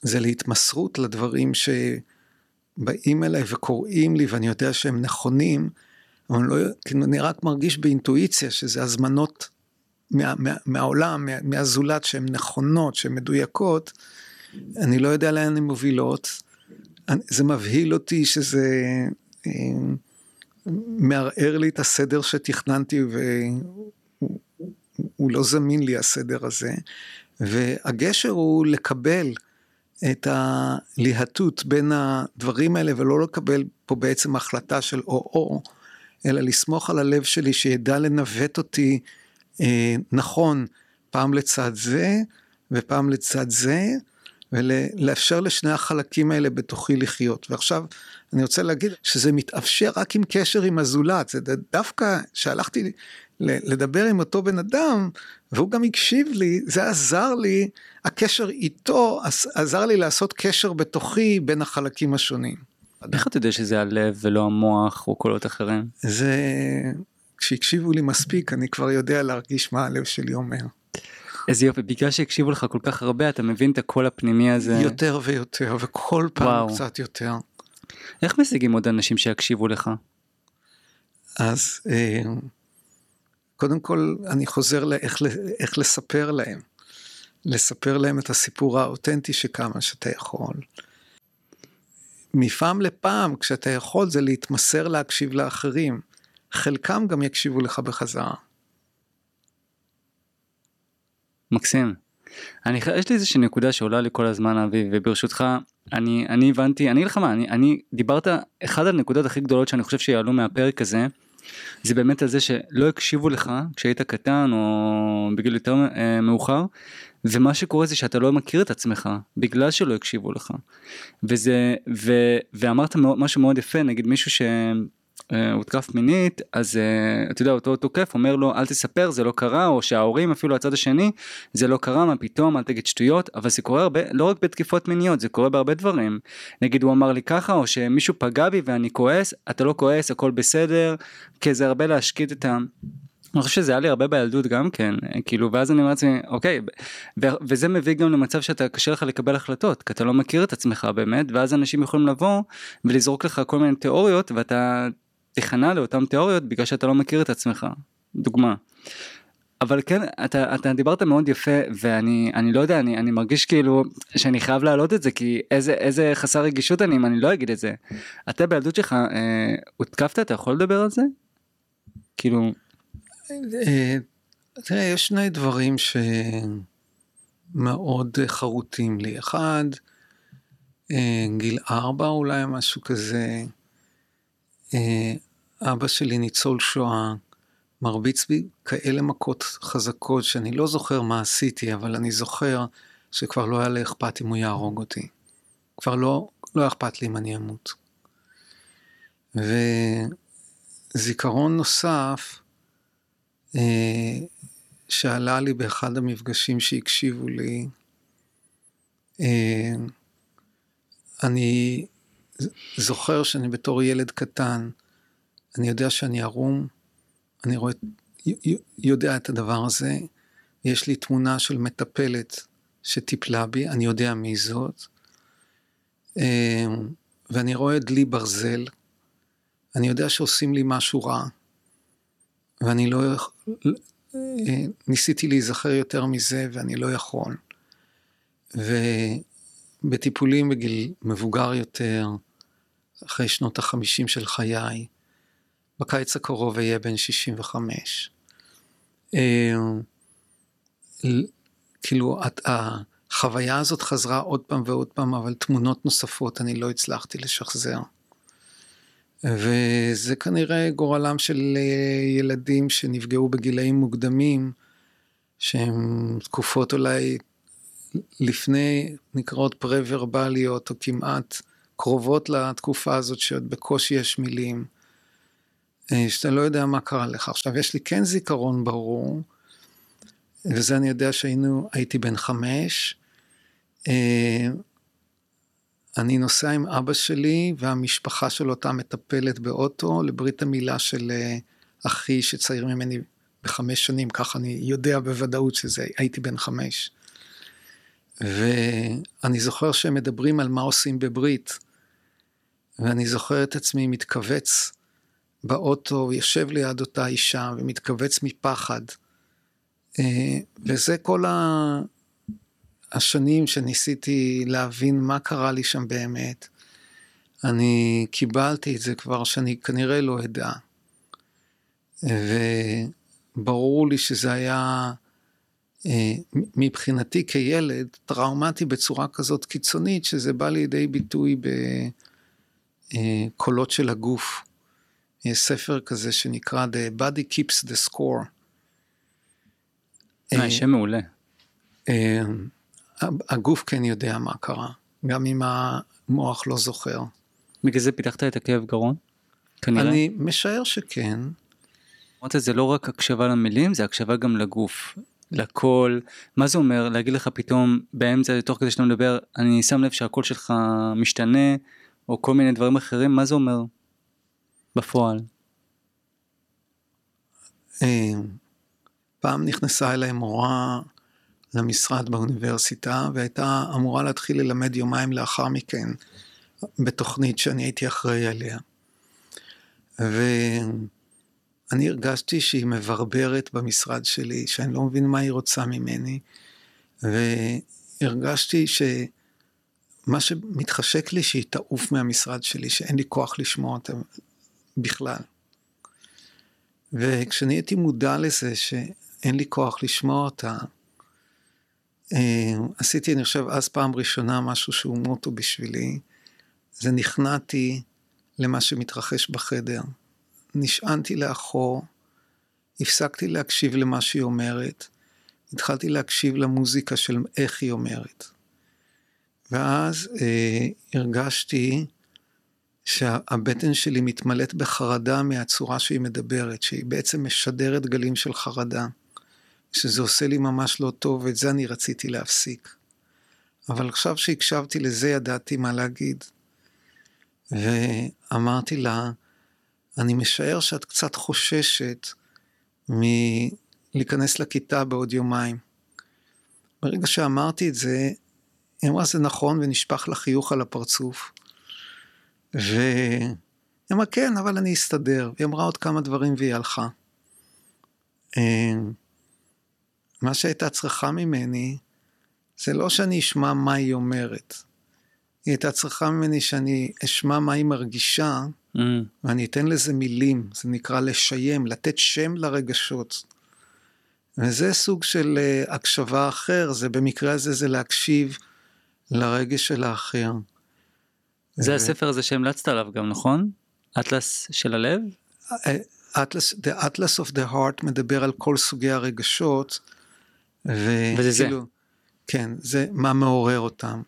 זה להתמסרות לדברים שבאים אליי וקוראים לי ואני יודע שהם נכונים, אבל לא, כאילו אני רק מרגיש באינטואיציה שזה הזמנות מה, מה, מהעולם, מה, מהזולת שהן נכונות, שהן מדויקות, אני לא יודע לאן הן מובילות. זה מבהיל אותי שזה אה, מערער לי את הסדר שתכננתי והוא לא זמין לי הסדר הזה. והגשר הוא לקבל את הליהטות בין הדברים האלה ולא לקבל פה בעצם החלטה של או-או, אלא לסמוך על הלב שלי שידע לנווט אותי אה, נכון פעם לצד זה ופעם לצד זה, ולאפשר לשני החלקים האלה בתוכי לחיות. ועכשיו אני רוצה להגיד שזה מתאפשר רק עם קשר עם הזולת, זה דווקא שהלכתי לדבר עם אותו בן אדם, והוא גם הקשיב לי, זה עזר לי, הקשר איתו עזר לי לעשות קשר בתוכי בין החלקים השונים. איך אתה יודע שזה הלב ולא המוח או קולות אחרים? זה, כשהקשיבו לי מספיק, אני כבר יודע להרגיש מה הלב שלי אומר. איזה יופי, בגלל שהקשיבו לך כל כך הרבה, אתה מבין את הקול הפנימי הזה. יותר ויותר, וכל פעם וואו. קצת יותר. איך משיגים עוד אנשים שיקשיבו לך? אז אה, קודם כל, אני חוזר לאיך לספר להם. לספר להם את הסיפור האותנטי שכמה שאתה יכול. מפעם לפעם, כשאתה יכול, זה להתמסר להקשיב לאחרים. חלקם גם יקשיבו לך בחזרה. מקסים. אני, יש לי איזושהי נקודה שעולה לי כל הזמן אבי וברשותך אני אני הבנתי אני אגיד לך מה אני אני דיברת אחד הנקודות הכי גדולות שאני חושב שיעלו מהפרק הזה זה באמת על זה שלא הקשיבו לך כשהיית קטן או בגיל יותר אה, מאוחר ומה שקורה זה שאתה לא מכיר את עצמך בגלל שלא הקשיבו לך. וזה ו, ואמרת משהו מאוד יפה נגיד מישהו ש... אה, מינית אז uh, אתה יודע אותו תוקף אומר לו אל תספר זה לא קרה או שההורים אפילו הצד השני זה לא קרה מה פתאום אל תגיד שטויות אבל זה קורה הרבה לא רק בתקיפות מיניות זה קורה בהרבה דברים. נגיד הוא אמר לי ככה או שמישהו פגע בי ואני כועס אתה לא כועס הכל בסדר כי זה הרבה להשקיט את ה... אני חושב שזה היה לי הרבה בילדות גם כן כאילו ואז אני אומר לעצמי אוקיי וזה מביא גם למצב שאתה קשה לך לקבל החלטות כי אתה לא מכיר את עצמך באמת ואז אנשים יכולים לבוא ולזרוק לך כל מיני תיאוריות ואתה תיכנע לאותן תיאוריות בגלל שאתה לא מכיר את עצמך. דוגמה. אבל כן אתה אתה דיברת מאוד יפה ואני אני לא יודע אני אני מרגיש כאילו שאני חייב להעלות את זה כי איזה איזה חסר רגישות אני אם אני לא אגיד את זה. אתה בילדות שלך אה, הותקפת אתה יכול לדבר על זה? כאילו. אה, תראה יש שני דברים שמאוד חרוטים לי אחד אה, גיל ארבע אולי משהו כזה. אה, אבא שלי ניצול שואה, מרביץ בי כאלה מכות חזקות שאני לא זוכר מה עשיתי, אבל אני זוכר שכבר לא היה לי אכפת אם הוא יהרוג אותי. כבר לא, לא היה אכפת לי אם אני אמות. וזיכרון נוסף, שעלה לי באחד המפגשים שהקשיבו לי, אה, אני זוכר שאני בתור ילד קטן, אני יודע שאני ערום, אני רואה, יודע את הדבר הזה, יש לי תמונה של מטפלת שטיפלה בי, אני יודע מי זאת, אמ, ואני רואה דלי ברזל, אני יודע שעושים לי משהו רע, ואני לא ניסיתי להיזכר יותר מזה ואני לא יכול. ובטיפולים בגיל מבוגר יותר, אחרי שנות החמישים של חיי, בקיץ הקרוב אהיה בן 65. אה, כאילו, החוויה הזאת חזרה עוד פעם ועוד פעם, אבל תמונות נוספות אני לא הצלחתי לשחזר. וזה כנראה גורלם של אה, ילדים שנפגעו בגילאים מוקדמים, שהם תקופות אולי לפני, נקראות פרה-ורבליות, או כמעט קרובות לתקופה הזאת שעוד בקושי יש מילים, אה, שאתה לא יודע מה קרה לך. עכשיו, יש לי כן זיכרון ברור, וזה אני יודע שהייתי בן חמש, אה, אני נוסע עם אבא שלי והמשפחה של אותה מטפלת באוטו לברית המילה של אה, אחי שצעיר ממני בחמש שנים, ככה אני יודע בוודאות שזה, הייתי בן חמש. ואני זוכר שהם מדברים על מה עושים בברית, ואני זוכר את עצמי מתכווץ באוטו, יושב ליד אותה אישה ומתכווץ מפחד. אה, וזה כל ה... השנים שניסיתי להבין מה קרה לי שם באמת, אני קיבלתי את זה כבר שאני כנראה לא אדע. וברור לי שזה היה אה, מבחינתי כילד טראומטי בצורה כזאת קיצונית שזה בא לידי ביטוי בקולות של הגוף. יש ספר כזה שנקרא The Body Keeps the Score. אה, שם מעולה. הגוף כן יודע מה קרה, גם אם המוח לא זוכר. בגלל זה פיתחת את הכאב גרון? כנראה. אני משער שכן. אמרת זה לא רק הקשבה למילים, זה הקשבה גם לגוף, לקול. מה זה אומר להגיד לך פתאום באמצע, תוך כדי שאתה מדבר, אני שם לב שהקול שלך משתנה, או כל מיני דברים אחרים, מה זה אומר בפועל? אה, פעם נכנסה אליי מורה למשרד באוניברסיטה, והייתה אמורה להתחיל ללמד יומיים לאחר מכן, בתוכנית שאני הייתי אחראי עליה. ואני הרגשתי שהיא מברברת במשרד שלי, שאני לא מבין מה היא רוצה ממני, והרגשתי שמה שמתחשק לי שהיא תעוף מהמשרד שלי, שאין לי כוח לשמוע אותה בכלל. וכשאני הייתי מודע לזה שאין לי כוח לשמוע אותה, עשיתי, אני חושב, אז פעם ראשונה משהו שהוא מוטו בשבילי. זה נכנעתי למה שמתרחש בחדר. נשענתי לאחור, הפסקתי להקשיב למה שהיא אומרת, התחלתי להקשיב למוזיקה של איך היא אומרת. ואז אה, הרגשתי שהבטן שלי מתמלאת בחרדה מהצורה שהיא מדברת, שהיא בעצם משדרת גלים של חרדה. שזה עושה לי ממש לא טוב, ואת זה אני רציתי להפסיק. אבל עכשיו שהקשבתי לזה, ידעתי מה להגיד. ואמרתי לה, אני משער שאת קצת חוששת מלהיכנס לכיתה בעוד יומיים. ברגע שאמרתי את זה, היא אמרה זה נכון ונשפך לה חיוך על הפרצוף. והיא אמרה כן, אבל אני אסתדר. היא אמרה עוד כמה דברים והיא הלכה. אה, מה שהייתה צריכה ממני, זה לא שאני אשמע מה היא אומרת. היא הייתה צריכה ממני שאני אשמע מה היא מרגישה, mm. ואני אתן לזה מילים, זה נקרא לשיים, לתת שם לרגשות. וזה סוג של uh, הקשבה אחר, זה במקרה הזה זה להקשיב לרגש של האחר. זה ו... הספר הזה שהמלצת עליו גם, נכון? אטלס של הלב? אטלס, The Atlas of the Heart מדבר על כל סוגי הרגשות, ו... וזה זה. כאילו, כן, זה מה מעורר אותם.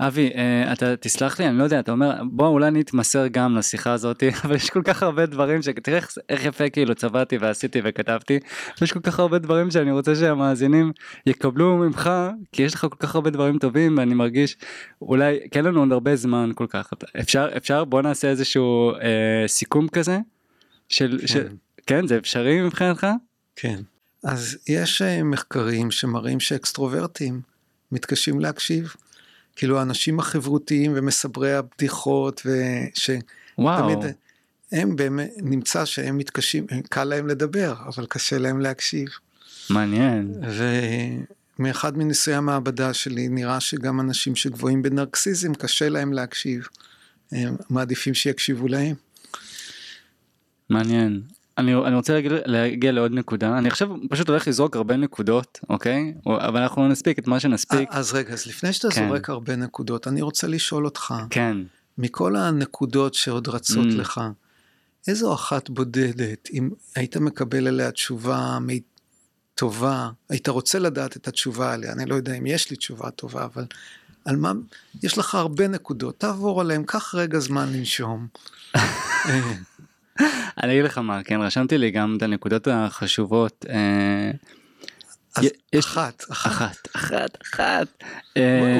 אבי, אה, אתה תסלח לי, אני לא יודע, אתה אומר, בוא אולי נתמסר גם לשיחה הזאת, אבל יש כל כך הרבה דברים, שתראה איך, איך יפה כאילו צבעתי ועשיתי וכתבתי, יש כל כך הרבה דברים שאני רוצה שהמאזינים יקבלו ממך, כי יש לך כל כך הרבה דברים טובים, ואני מרגיש, אולי, כי אין לנו עוד הרבה זמן כל כך, אפשר, אפשר, בוא נעשה איזשהו אה, סיכום כזה, של, כן. של, כן, זה אפשרי מבחינתך? כן. אז יש אה, מחקרים שמראים שאקסטרוברטים מתקשים להקשיב. כאילו האנשים החברותיים ומסברי הבדיחות ושתמיד הם באמת, נמצא שהם מתקשים, קל להם לדבר, אבל קשה להם להקשיב. מעניין. ומאחד מניסויי המעבדה שלי נראה שגם אנשים שגבוהים בנרקסיזם קשה להם להקשיב. הם מעדיפים שיקשיבו להם. מעניין. אני, אני רוצה להגיע, להגיע לעוד נקודה, אני עכשיו פשוט הולך לזרוק הרבה נקודות, אוקיי? אבל אנחנו נספיק את מה שנספיק. אז רגע, אז לפני שאתה כן. זורק הרבה נקודות, אני רוצה לשאול אותך. כן. מכל הנקודות שעוד רצות mm. לך, איזו אחת בודדת, אם היית מקבל עליה תשובה טובה, היית רוצה לדעת את התשובה עליה, אני לא יודע אם יש לי תשובה טובה, אבל על מה, יש לך הרבה נקודות, תעבור עליהן, קח רגע זמן לנשום. אני אגיד לך מה, כן, רשמתי לי גם את הנקודות החשובות. אה, אז יש אחת, אחת, אחת, אחת.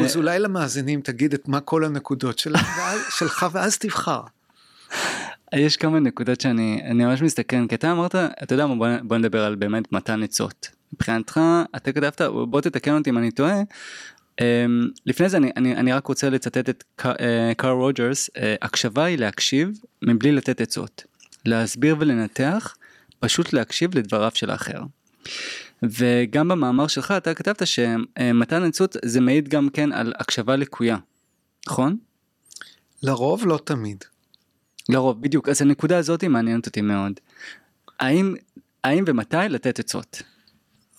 אז אולי למאזינים תגיד את מה כל הנקודות שלך ואז תבחר. יש כמה נקודות שאני אני ממש מסתכן כי אתה אמרת אתה יודע מה בוא, בוא נדבר על באמת מתן עצות מבחינתך אתה כתבת בוא תתקן אותי אם אני טועה. Um, לפני זה אני, אני, אני רק רוצה לצטט את קאר רוג'רס uh, הקשבה היא להקשיב מבלי לתת עצות להסביר ולנתח פשוט להקשיב לדבריו של האחר. וגם במאמר שלך אתה כתבת שמתן עצות זה מעיד גם כן על הקשבה לקויה נכון? לרוב לא תמיד. לרוב, בדיוק. אז הנקודה הזאת מעניינת אותי מאוד. האם, האם ומתי לתת עצות?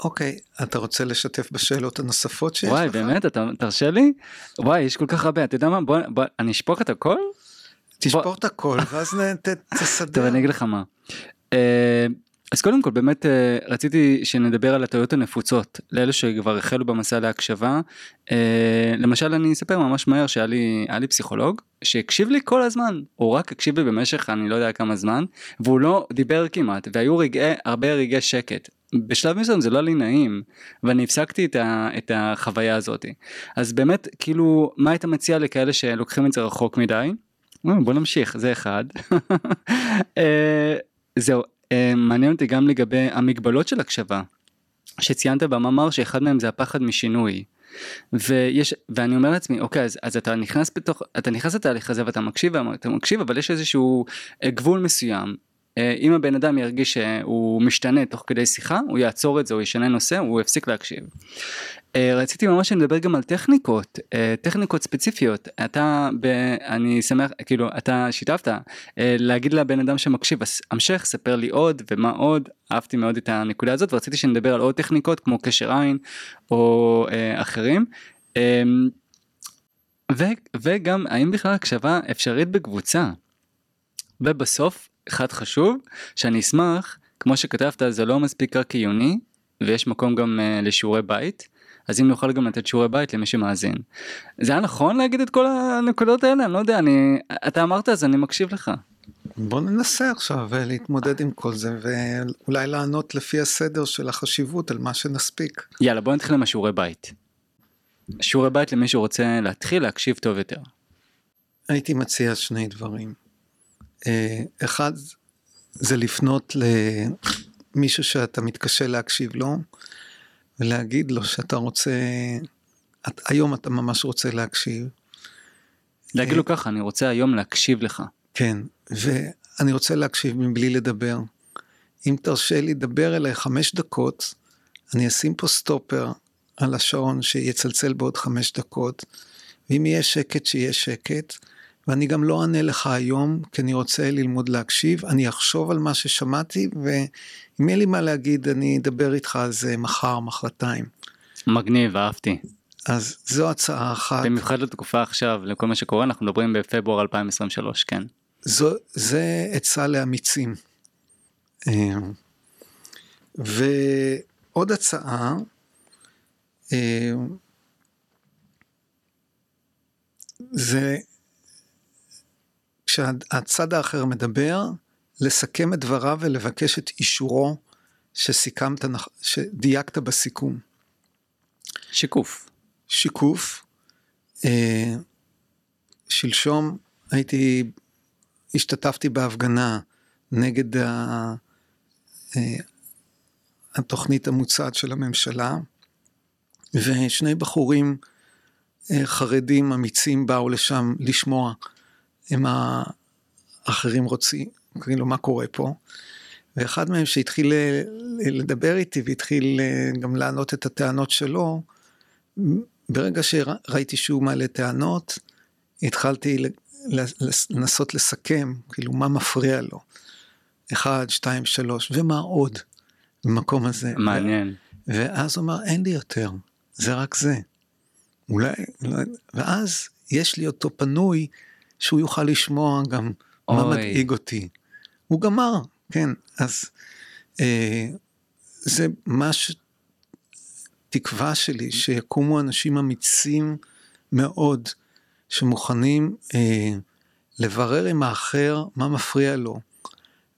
אוקיי, אתה רוצה לשתף בשאלות הנוספות שיש וואי, לך? וואי, באמת? אתה תרשה לי? וואי, יש כל כך הרבה. אתה יודע מה? בוא, בוא אני אשפוך את הכל? תשפוך בוא... את הכל, ואז תסדר. טוב, אני אגיד לך מה. Uh, אז קודם כל באמת אה, רציתי שנדבר על הטעויות הנפוצות לאלו שכבר החלו במסע להקשבה. אה, למשל אני אספר ממש מהר שהיה לי, לי פסיכולוג שהקשיב לי כל הזמן הוא רק הקשיב לי במשך אני לא יודע כמה זמן והוא לא דיבר כמעט והיו רגעי הרבה רגעי שקט בשלב מסוים זה לא לי נעים ואני הפסקתי את, ה, את החוויה הזאת אז באמת כאילו מה היית מציע לכאלה שלוקחים את זה רחוק מדי. אה, בוא נמשיך זה אחד. זהו אה, מעניין אותי גם לגבי המגבלות של הקשבה שציינת במאמר שאחד מהם זה הפחד משינוי. ויש ואני אומר לעצמי אוקיי אז, אז אתה נכנס בתוך אתה נכנס לתהליך הזה ואתה מקשיב ואתה מקשיב אבל יש איזשהו אה, גבול מסוים אה, אם הבן אדם ירגיש שהוא משתנה תוך כדי שיחה הוא יעצור את זה הוא ישנה נושא הוא יפסיק להקשיב. אה, רציתי ממש לדבר גם על טכניקות, אה, טכניקות ספציפיות. אתה, ב, אני שמח, כאילו, אתה שיתפת, אה, להגיד לבן אדם שמקשיב, המשך, ספר לי עוד ומה עוד, אהבתי מאוד את הנקודה הזאת ורציתי שנדבר על עוד טכניקות כמו קשר עין או אחרים. ו, וגם האם בכלל הקשבה אפשרית בקבוצה. ובסוף, אחד חשוב, שאני אשמח, כמו שכתבת, זה לא מספיק רק עיוני, ויש מקום גם uh, לשיעורי בית. אז אם נוכל גם לתת שיעורי בית למי שמאזין. זה היה נכון להגיד את כל הנקודות האלה? אני לא יודע, אני, אתה אמרת אז אני מקשיב לך. בוא ננסה עכשיו להתמודד עם כל זה ואולי לענות לפי הסדר של החשיבות על מה שנספיק. יאללה בוא נתחיל עם השיעורי בית. שיעורי בית למי שרוצה להתחיל להקשיב טוב יותר. הייתי מציע שני דברים. אה, אחד זה לפנות למישהו שאתה מתקשה להקשיב לו. ולהגיד לו שאתה רוצה, את, היום אתה ממש רוצה להקשיב. להגיד לו ככה, אני רוצה היום להקשיב לך. כן, ואני רוצה להקשיב מבלי לדבר. אם תרשה לי לדבר אליי חמש דקות, אני אשים פה סטופר על השעון שיצלצל בעוד חמש דקות, ואם יהיה שקט, שיהיה שקט. ואני גם לא אענה לך היום, כי אני רוצה ללמוד להקשיב, אני אחשוב על מה ששמעתי, ואם יהיה לי מה להגיד, אני אדבר איתך על זה מחר, מחרתיים. מגניב, אהבתי. אז זו הצעה אחת. במיוחד לתקופה עכשיו, לכל מה שקורה, אנחנו מדברים בפברואר 2023, כן. זו, זה עצה לאמיצים. אה, ועוד הצעה, אה, זה כשהצד האחר מדבר, לסכם את דבריו ולבקש את אישורו שסיכמת, שדייקת בסיכום. שיקוף. שיקוף. אה, שלשום הייתי, השתתפתי בהפגנה נגד ה, אה, התוכנית המוצעת של הממשלה, ושני בחורים אה, חרדים אמיצים באו לשם לשמוע. אם האחרים רוצים, כאילו מה קורה פה. ואחד מהם שהתחיל לדבר איתי והתחיל גם לענות את הטענות שלו, ברגע שראיתי שהוא מעלה טענות, התחלתי לנסות לסכם, כאילו מה מפריע לו. אחד, שתיים, שלוש, ומה עוד במקום הזה. מעניין. ואז הוא אמר, אין לי יותר, זה רק זה. אולי, לא, ואז יש לי אותו פנוי, שהוא יוכל לשמוע גם אוי. מה מדאיג אותי. הוא גמר, כן, אז אה, זה ממש תקווה שלי, שיקומו אנשים אמיצים מאוד, שמוכנים אה, לברר עם האחר מה מפריע לו,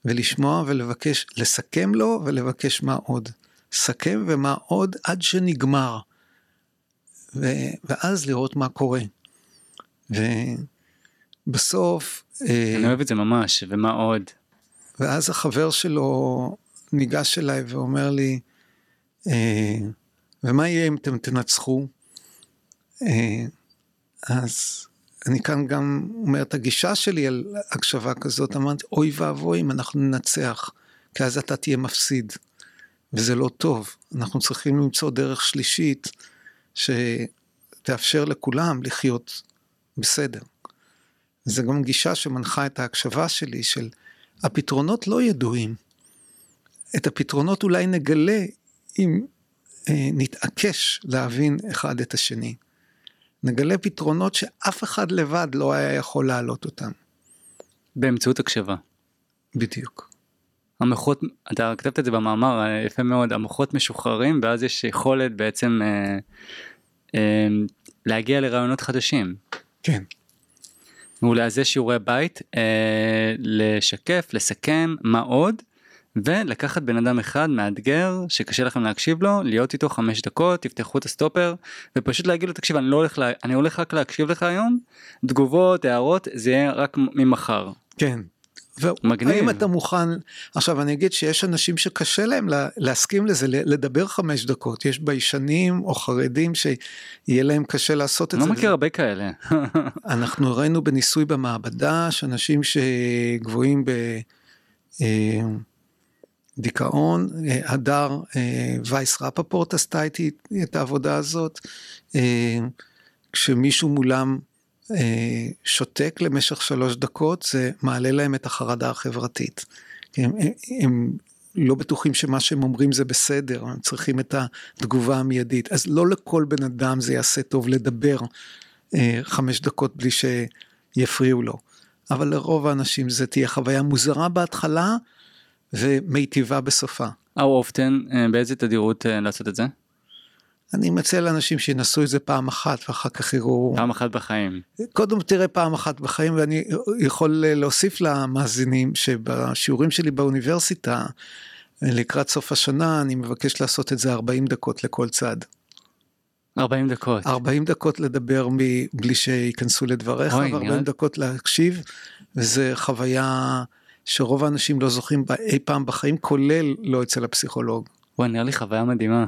ולשמוע ולבקש, לסכם לו ולבקש מה עוד. סכם ומה עוד עד שנגמר. ו, ואז לראות מה קורה. ובסוף... אה, אני אוהב את זה ממש, ומה עוד? ואז החבר שלו ניגש אליי ואומר לי, אה, ומה יהיה אם אתם תנצחו? אה, אז אני כאן גם אומר את הגישה שלי על הקשבה כזאת, אמרתי, אוי ואבוי אם אנחנו ננצח, כי אז אתה תהיה מפסיד, וזה לא טוב. אנחנו צריכים למצוא דרך שלישית שתאפשר לכולם לחיות בסדר. זה גם גישה שמנחה את ההקשבה שלי של הפתרונות לא ידועים. את הפתרונות אולי נגלה אם אה, נתעקש להבין אחד את השני. נגלה פתרונות שאף אחד לבד לא היה יכול להעלות אותם. באמצעות הקשבה. בדיוק. המוחות, אתה כתבת את זה במאמר אה, יפה מאוד, המוחות משוחררים ואז יש יכולת בעצם אה, אה, להגיע לרעיונות חדשים. כן. מעולה, אז זה שיעורי בית, אה, לשקף, לסכם, מה עוד, ולקחת בן אדם אחד מאתגר שקשה לכם להקשיב לו, להיות איתו חמש דקות, תפתחו את הסטופר, ופשוט להגיד לו, תקשיב, אני לא הולך, לה, אני הולך רק להקשיב לך היום, תגובות, הערות, זה יהיה רק ממחר. כן. מגניב. האם אתה מוכן, עכשיו אני אגיד שיש אנשים שקשה להם לה, להסכים לזה, לדבר חמש דקות, יש ביישנים או חרדים שיהיה להם קשה לעשות את לא זה. לא מכיר הרבה כאלה. אנחנו ראינו בניסוי במעבדה, שאנשים שגבוהים בדיכאון, אה, אה, הדר אה, וייס רפפורט עשתה איתי את העבודה הזאת, כשמישהו מולם שותק למשך שלוש דקות, זה מעלה להם את החרדה החברתית. הם, הם, הם לא בטוחים שמה שהם אומרים זה בסדר, הם צריכים את התגובה המיידית. אז לא לכל בן אדם זה יעשה טוב לדבר אה, חמש דקות בלי שיפריעו לו. אבל לרוב האנשים זה תהיה חוויה מוזרה בהתחלה ומיטיבה בסופה. How often, אה, באיזה תדירות לעשות את זה? אני מציע לאנשים שינסו את זה פעם אחת ואחר כך יראו... פעם אחת בחיים. קודם תראה פעם אחת בחיים ואני יכול להוסיף למאזינים שבשיעורים שלי באוניברסיטה לקראת סוף השנה אני מבקש לעשות את זה 40 דקות לכל צד. 40 דקות. 40 דקות לדבר מבלי שייכנסו לדבריך ו-40 נראה... דקות להקשיב וזה חוויה שרוב האנשים לא זוכרים בה אי פעם בחיים כולל לא אצל הפסיכולוג. וואי נראה לי חוויה מדהימה.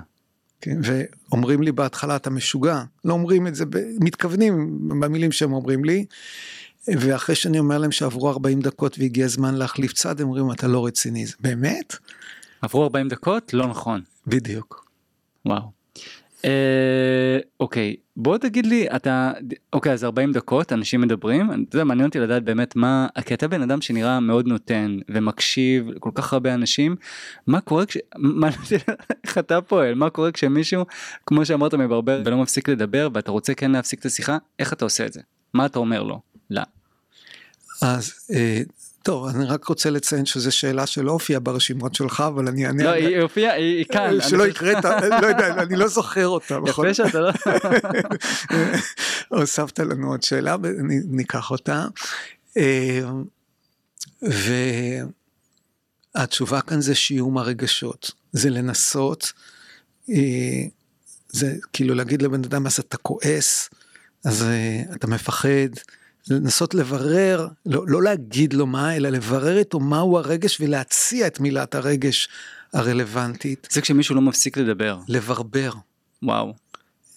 כן, ואומרים לי בהתחלה אתה משוגע, לא אומרים את זה, מתכוונים במילים שהם אומרים לי, ואחרי שאני אומר להם שעברו 40 דקות והגיע הזמן להחליף צד, הם אומרים אתה לא רציני, באמת? עברו 40 דקות? לא נכון. בדיוק. וואו. אה, אוקיי בוא תגיד לי אתה אוקיי אז 40 דקות אנשים מדברים יודע מעניין אותי לדעת באמת מה כי אתה בן אדם שנראה מאוד נותן ומקשיב לכל כך הרבה אנשים מה קורה כש... מה, איך אתה פועל מה קורה כשמישהו כמו שאמרת מברבר ולא מפסיק לדבר ואתה רוצה כן להפסיק את השיחה איך אתה עושה את זה מה אתה אומר לו. לא. אז אה, טוב, אני רק רוצה לציין שזו שאלה שלא הופיעה ברשימות שלך, אבל אני אענה... לא, היא הופיעה, היא כאן. שלא הקראת, לא יודע, אני לא זוכר אותה. יפה שאתה לא... הוספת לנו עוד שאלה, ניקח אותה. אה, והתשובה כאן זה שיום הרגשות, זה לנסות, אה, זה כאילו להגיד לבן אדם, אז אתה כועס, אז אה, אתה מפחד. לנסות לברר, לא, לא להגיד לו מה, אלא לברר איתו מהו הרגש ולהציע את מילת הרגש הרלוונטית. זה כשמישהו לא מפסיק לדבר. לברבר. וואו.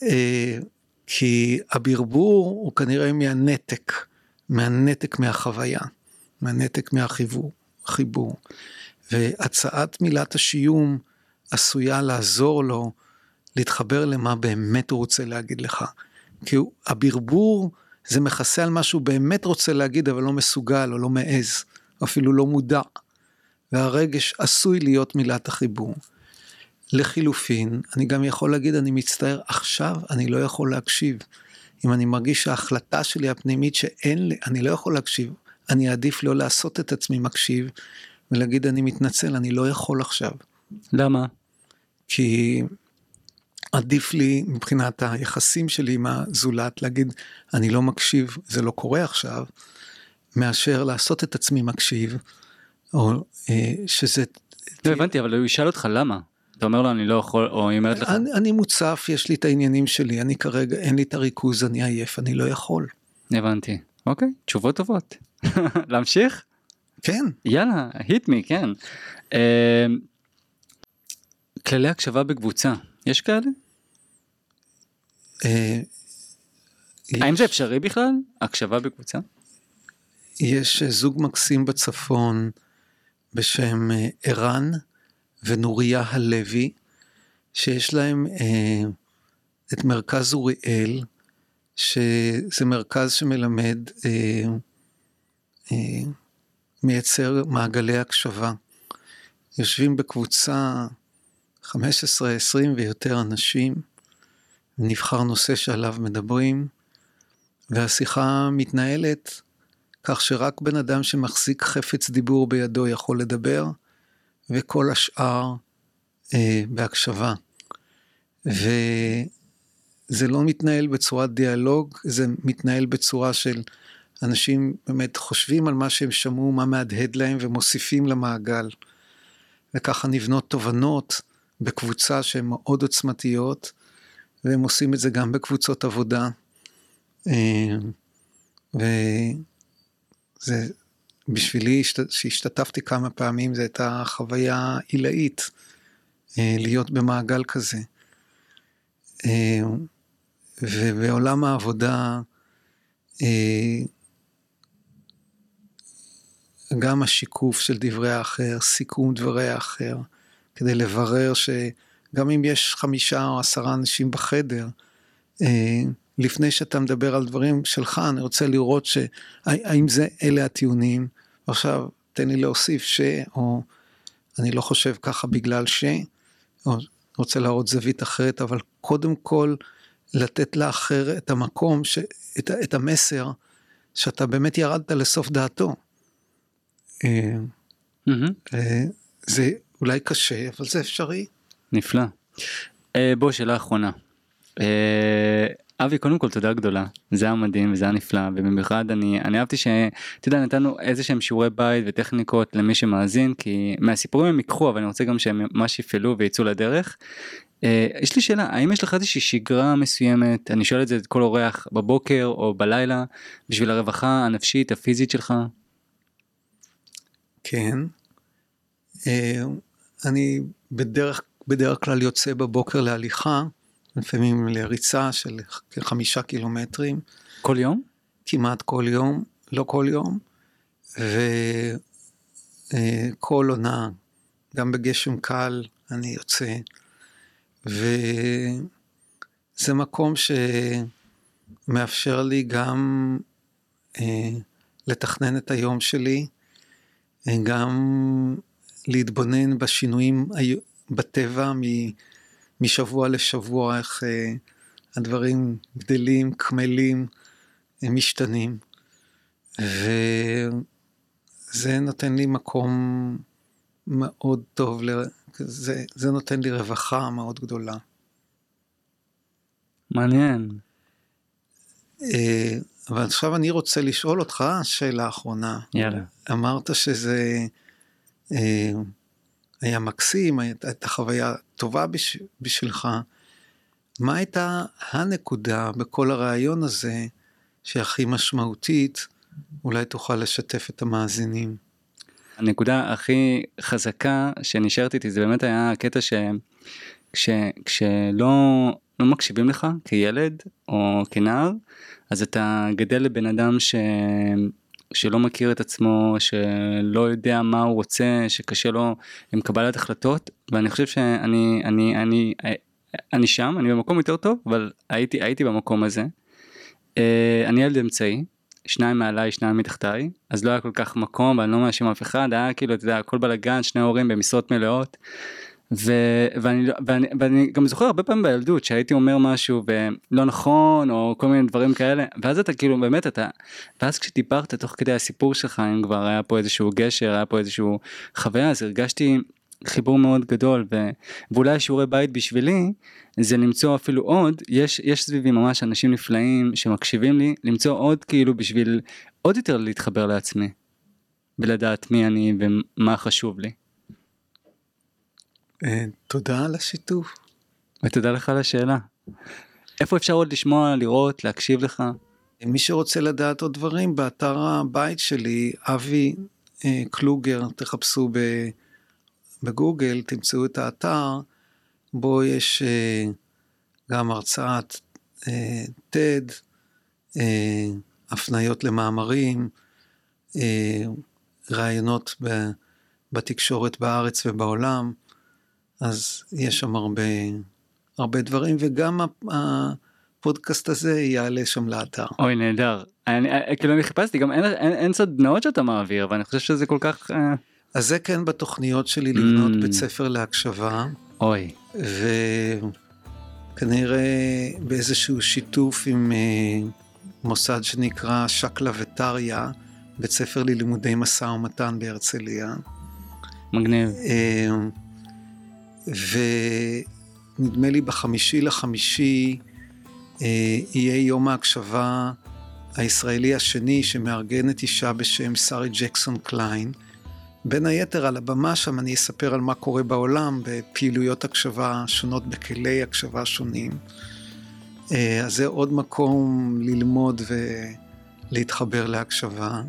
אה, כי הברבור הוא כנראה מהנתק, מהנתק מהחוויה, מהנתק מהחיבור. חיבור. והצעת מילת השיום עשויה לעזור לו להתחבר למה באמת הוא רוצה להגיד לך. כי הברבור זה מכסה על מה שהוא באמת רוצה להגיד אבל לא מסוגל או לא מעז, אפילו לא מודע. והרגש עשוי להיות מילת החיבור. לחילופין, אני גם יכול להגיד, אני מצטער, עכשיו אני לא יכול להקשיב. אם אני מרגיש שההחלטה שלי הפנימית שאין לי, אני לא יכול להקשיב, אני אעדיף לא לעשות את עצמי מקשיב, ולהגיד, אני מתנצל, אני לא יכול עכשיו. למה? כי עדיף לי מבחינת היחסים שלי עם הזולת להגיד, אני לא מקשיב, זה לא קורה עכשיו, מאשר לעשות את עצמי מקשיב, או אה, שזה... לא הבנתי, אבל הוא ישאל אותך למה. אתה אומר לו אני לא יכול, או היא אומרת לך... אני, אני מוצף, יש לי את העניינים שלי, אני כרגע, אין לי את הריכוז, אני עייף, אני לא יכול. הבנתי. אוקיי, תשובות טובות. להמשיך? כן. יאללה, hit me, כן. אה, כללי הקשבה בקבוצה, יש כאלה? אה, האם זה אפשרי בכלל? הקשבה בקבוצה? יש אה, זוג מקסים בצפון בשם אה, ערן ונוריה הלוי, שיש להם אה, את מרכז אוריאל, שזה מרכז שמלמד, אה, אה, מייצר מעגלי הקשבה. יושבים בקבוצה 15, 20 ויותר אנשים, נבחר נושא שעליו מדברים, והשיחה מתנהלת כך שרק בן אדם שמחזיק חפץ דיבור בידו יכול לדבר, וכל השאר אה, בהקשבה. וזה לא מתנהל בצורת דיאלוג, זה מתנהל בצורה של אנשים באמת חושבים על מה שהם שמעו, מה מהדהד להם, ומוסיפים למעגל. וככה נבנות תובנות בקבוצה שהן מאוד עוצמתיות, והם עושים את זה גם בקבוצות עבודה. אה, וזה, בשבילי, השת- שהשתתפתי כמה פעמים, זו הייתה חוויה עילאית אה, להיות במעגל כזה. אה, ובעולם העבודה, גם השיקוף של דברי האחר, סיכום דברי האחר, כדי לברר שגם אם יש חמישה או עשרה אנשים בחדר, אה, לפני שאתה מדבר על דברים שלך, אני רוצה לראות שהאם זה, אלה הטיעונים, עכשיו תן לי להוסיף ש, או אני לא חושב ככה בגלל ש, או רוצה להראות זווית אחרת, אבל קודם כל לתת לאחר את המקום, ש, את, את המסר, שאתה באמת ירדת לסוף דעתו. אה, זה אולי קשה, אבל זה אפשרי. נפלא. אה, בוא שאלה אחרונה. אה, אבי קודם כל תודה גדולה זה היה מדהים וזה היה נפלא ובמיוחד אני אני אהבתי שאתה יודע נתנו איזה שהם שיעורי בית וטכניקות למי שמאזין כי מהסיפורים הם ייקחו אבל אני רוצה גם שהם ממש יפעלו ויצאו לדרך. אה, יש לי שאלה האם יש לך איזושהי שגרה מסוימת אני שואל את זה את כל אורח בבוקר או בלילה בשביל הרווחה הנפשית הפיזית שלך. כן. אה, אני בדרך, בדרך כלל יוצא בבוקר להליכה, לפעמים לריצה של כחמישה קילומטרים, כל יום? כמעט כל יום, לא כל יום, וכל עונה, גם בגשם קל אני יוצא, וזה מקום שמאפשר לי גם אה, לתכנן את היום שלי, אה, גם להתבונן בשינויים בטבע מ- משבוע לשבוע, איך אה, הדברים גדלים, קמלים, אה, משתנים. וזה נותן לי מקום מאוד טוב, ל- זה, זה נותן לי רווחה מאוד גדולה. מעניין. אה, אבל עכשיו אני רוצה לשאול אותך שאלה אחרונה. יאללה. אמרת שזה אה, היה מקסים, הייתה חוויה טובה בש, בשבילך. מה הייתה הנקודה בכל הרעיון הזה שהכי משמעותית, אולי תוכל לשתף את המאזינים? הנקודה הכי חזקה שנשארת איתי זה באמת היה הקטע ש... כש... כשלא לא מקשיבים לך כילד או כנער אז אתה גדל לבן אדם ש... שלא מכיר את עצמו, שלא יודע מה הוא רוצה, שקשה לו עם קבלת החלטות, ואני חושב שאני אני, אני, אני שם, אני במקום יותר טוב, אבל הייתי, הייתי במקום הזה. אה, אני ילד אמצעי, שניים מעליי, שניים מתחתיי, אז לא היה כל כך מקום, ואני לא מאשים אף אחד, היה כאילו, אתה יודע, הכל בלאגן, שני הורים במשרות מלאות. ו, ואני, ואני, ואני גם זוכר הרבה פעמים בילדות שהייתי אומר משהו ולא נכון או כל מיני דברים כאלה ואז אתה כאילו באמת אתה ואז כשדיברת תוך כדי הסיפור שלך אם כבר היה פה איזשהו גשר היה פה איזשהו חוויה אז הרגשתי חיבור מאוד גדול ו, ואולי שיעורי בית בשבילי זה למצוא אפילו עוד יש יש סביבי ממש אנשים נפלאים שמקשיבים לי למצוא עוד כאילו בשביל עוד יותר להתחבר לעצמי ולדעת מי אני ומה חשוב לי. אה, תודה על השיתוף. ותודה לך על השאלה. איפה אפשר עוד לשמוע, לראות, להקשיב לך? מי שרוצה לדעת עוד דברים, באתר הבית שלי, אבי אה, קלוגר, תחפשו בגוגל, תמצאו את האתר, בו יש אה, גם הרצאת TED, הפניות למאמרים, ראיונות בתקשורת בארץ ובעולם. אז יש שם הרבה, הרבה דברים, וגם הפודקאסט הזה יעלה שם לאתר. אוי, נהדר. אני, כאילו אני חיפשתי, גם אין, אין, אין סדנאות שאתה מעביר, ואני חושב שזה כל כך... אה, אז זה כן בתוכניות שלי לבנות mm. בית ספר להקשבה. אוי. וכנראה באיזשהו שיתוף עם אה, מוסד שנקרא שקלא וטריא, בית ספר ללימודי משא ומתן בהרצליה. מגניב. ונדמה לי בחמישי לחמישי אה, יהיה יום ההקשבה הישראלי השני שמארגנת אישה בשם שרי ג'קסון קליין. בין היתר על הבמה שם אני אספר על מה קורה בעולם בפעילויות הקשבה שונות בכלי הקשבה שונים. אה, אז זה עוד מקום ללמוד ולהתחבר להקשבה.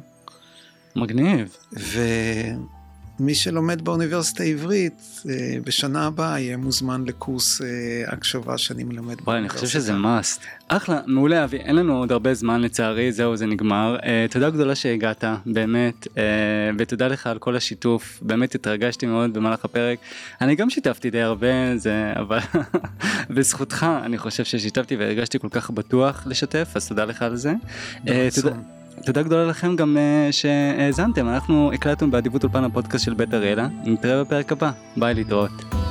מגניב. מי שלומד באוניברסיטה העברית, אה, בשנה הבאה יהיה מוזמן לקורס אה, הקשבה שאני מלמד באוניברסיטה. אני חושב שזה must. אחלה, מעולה אבי, אין לנו עוד הרבה זמן לצערי, זהו זה נגמר. Uh, תודה גדולה שהגעת, באמת, ותודה לך על כל השיתוף, באמת התרגשתי מאוד במהלך הפרק. אני גם שיתפתי די הרבה, זה, אבל בזכותך אני חושב ששיתפתי והרגשתי כל כך בטוח לשתף, אז תודה לך על זה. Uh, תודה. תודה גדולה לכם גם uh, שהאזנתם, אנחנו הקלטנו באדיבות אולפן הפודקאסט של בית אריאלה, נתראה בפרק הבא, ביי להתראות.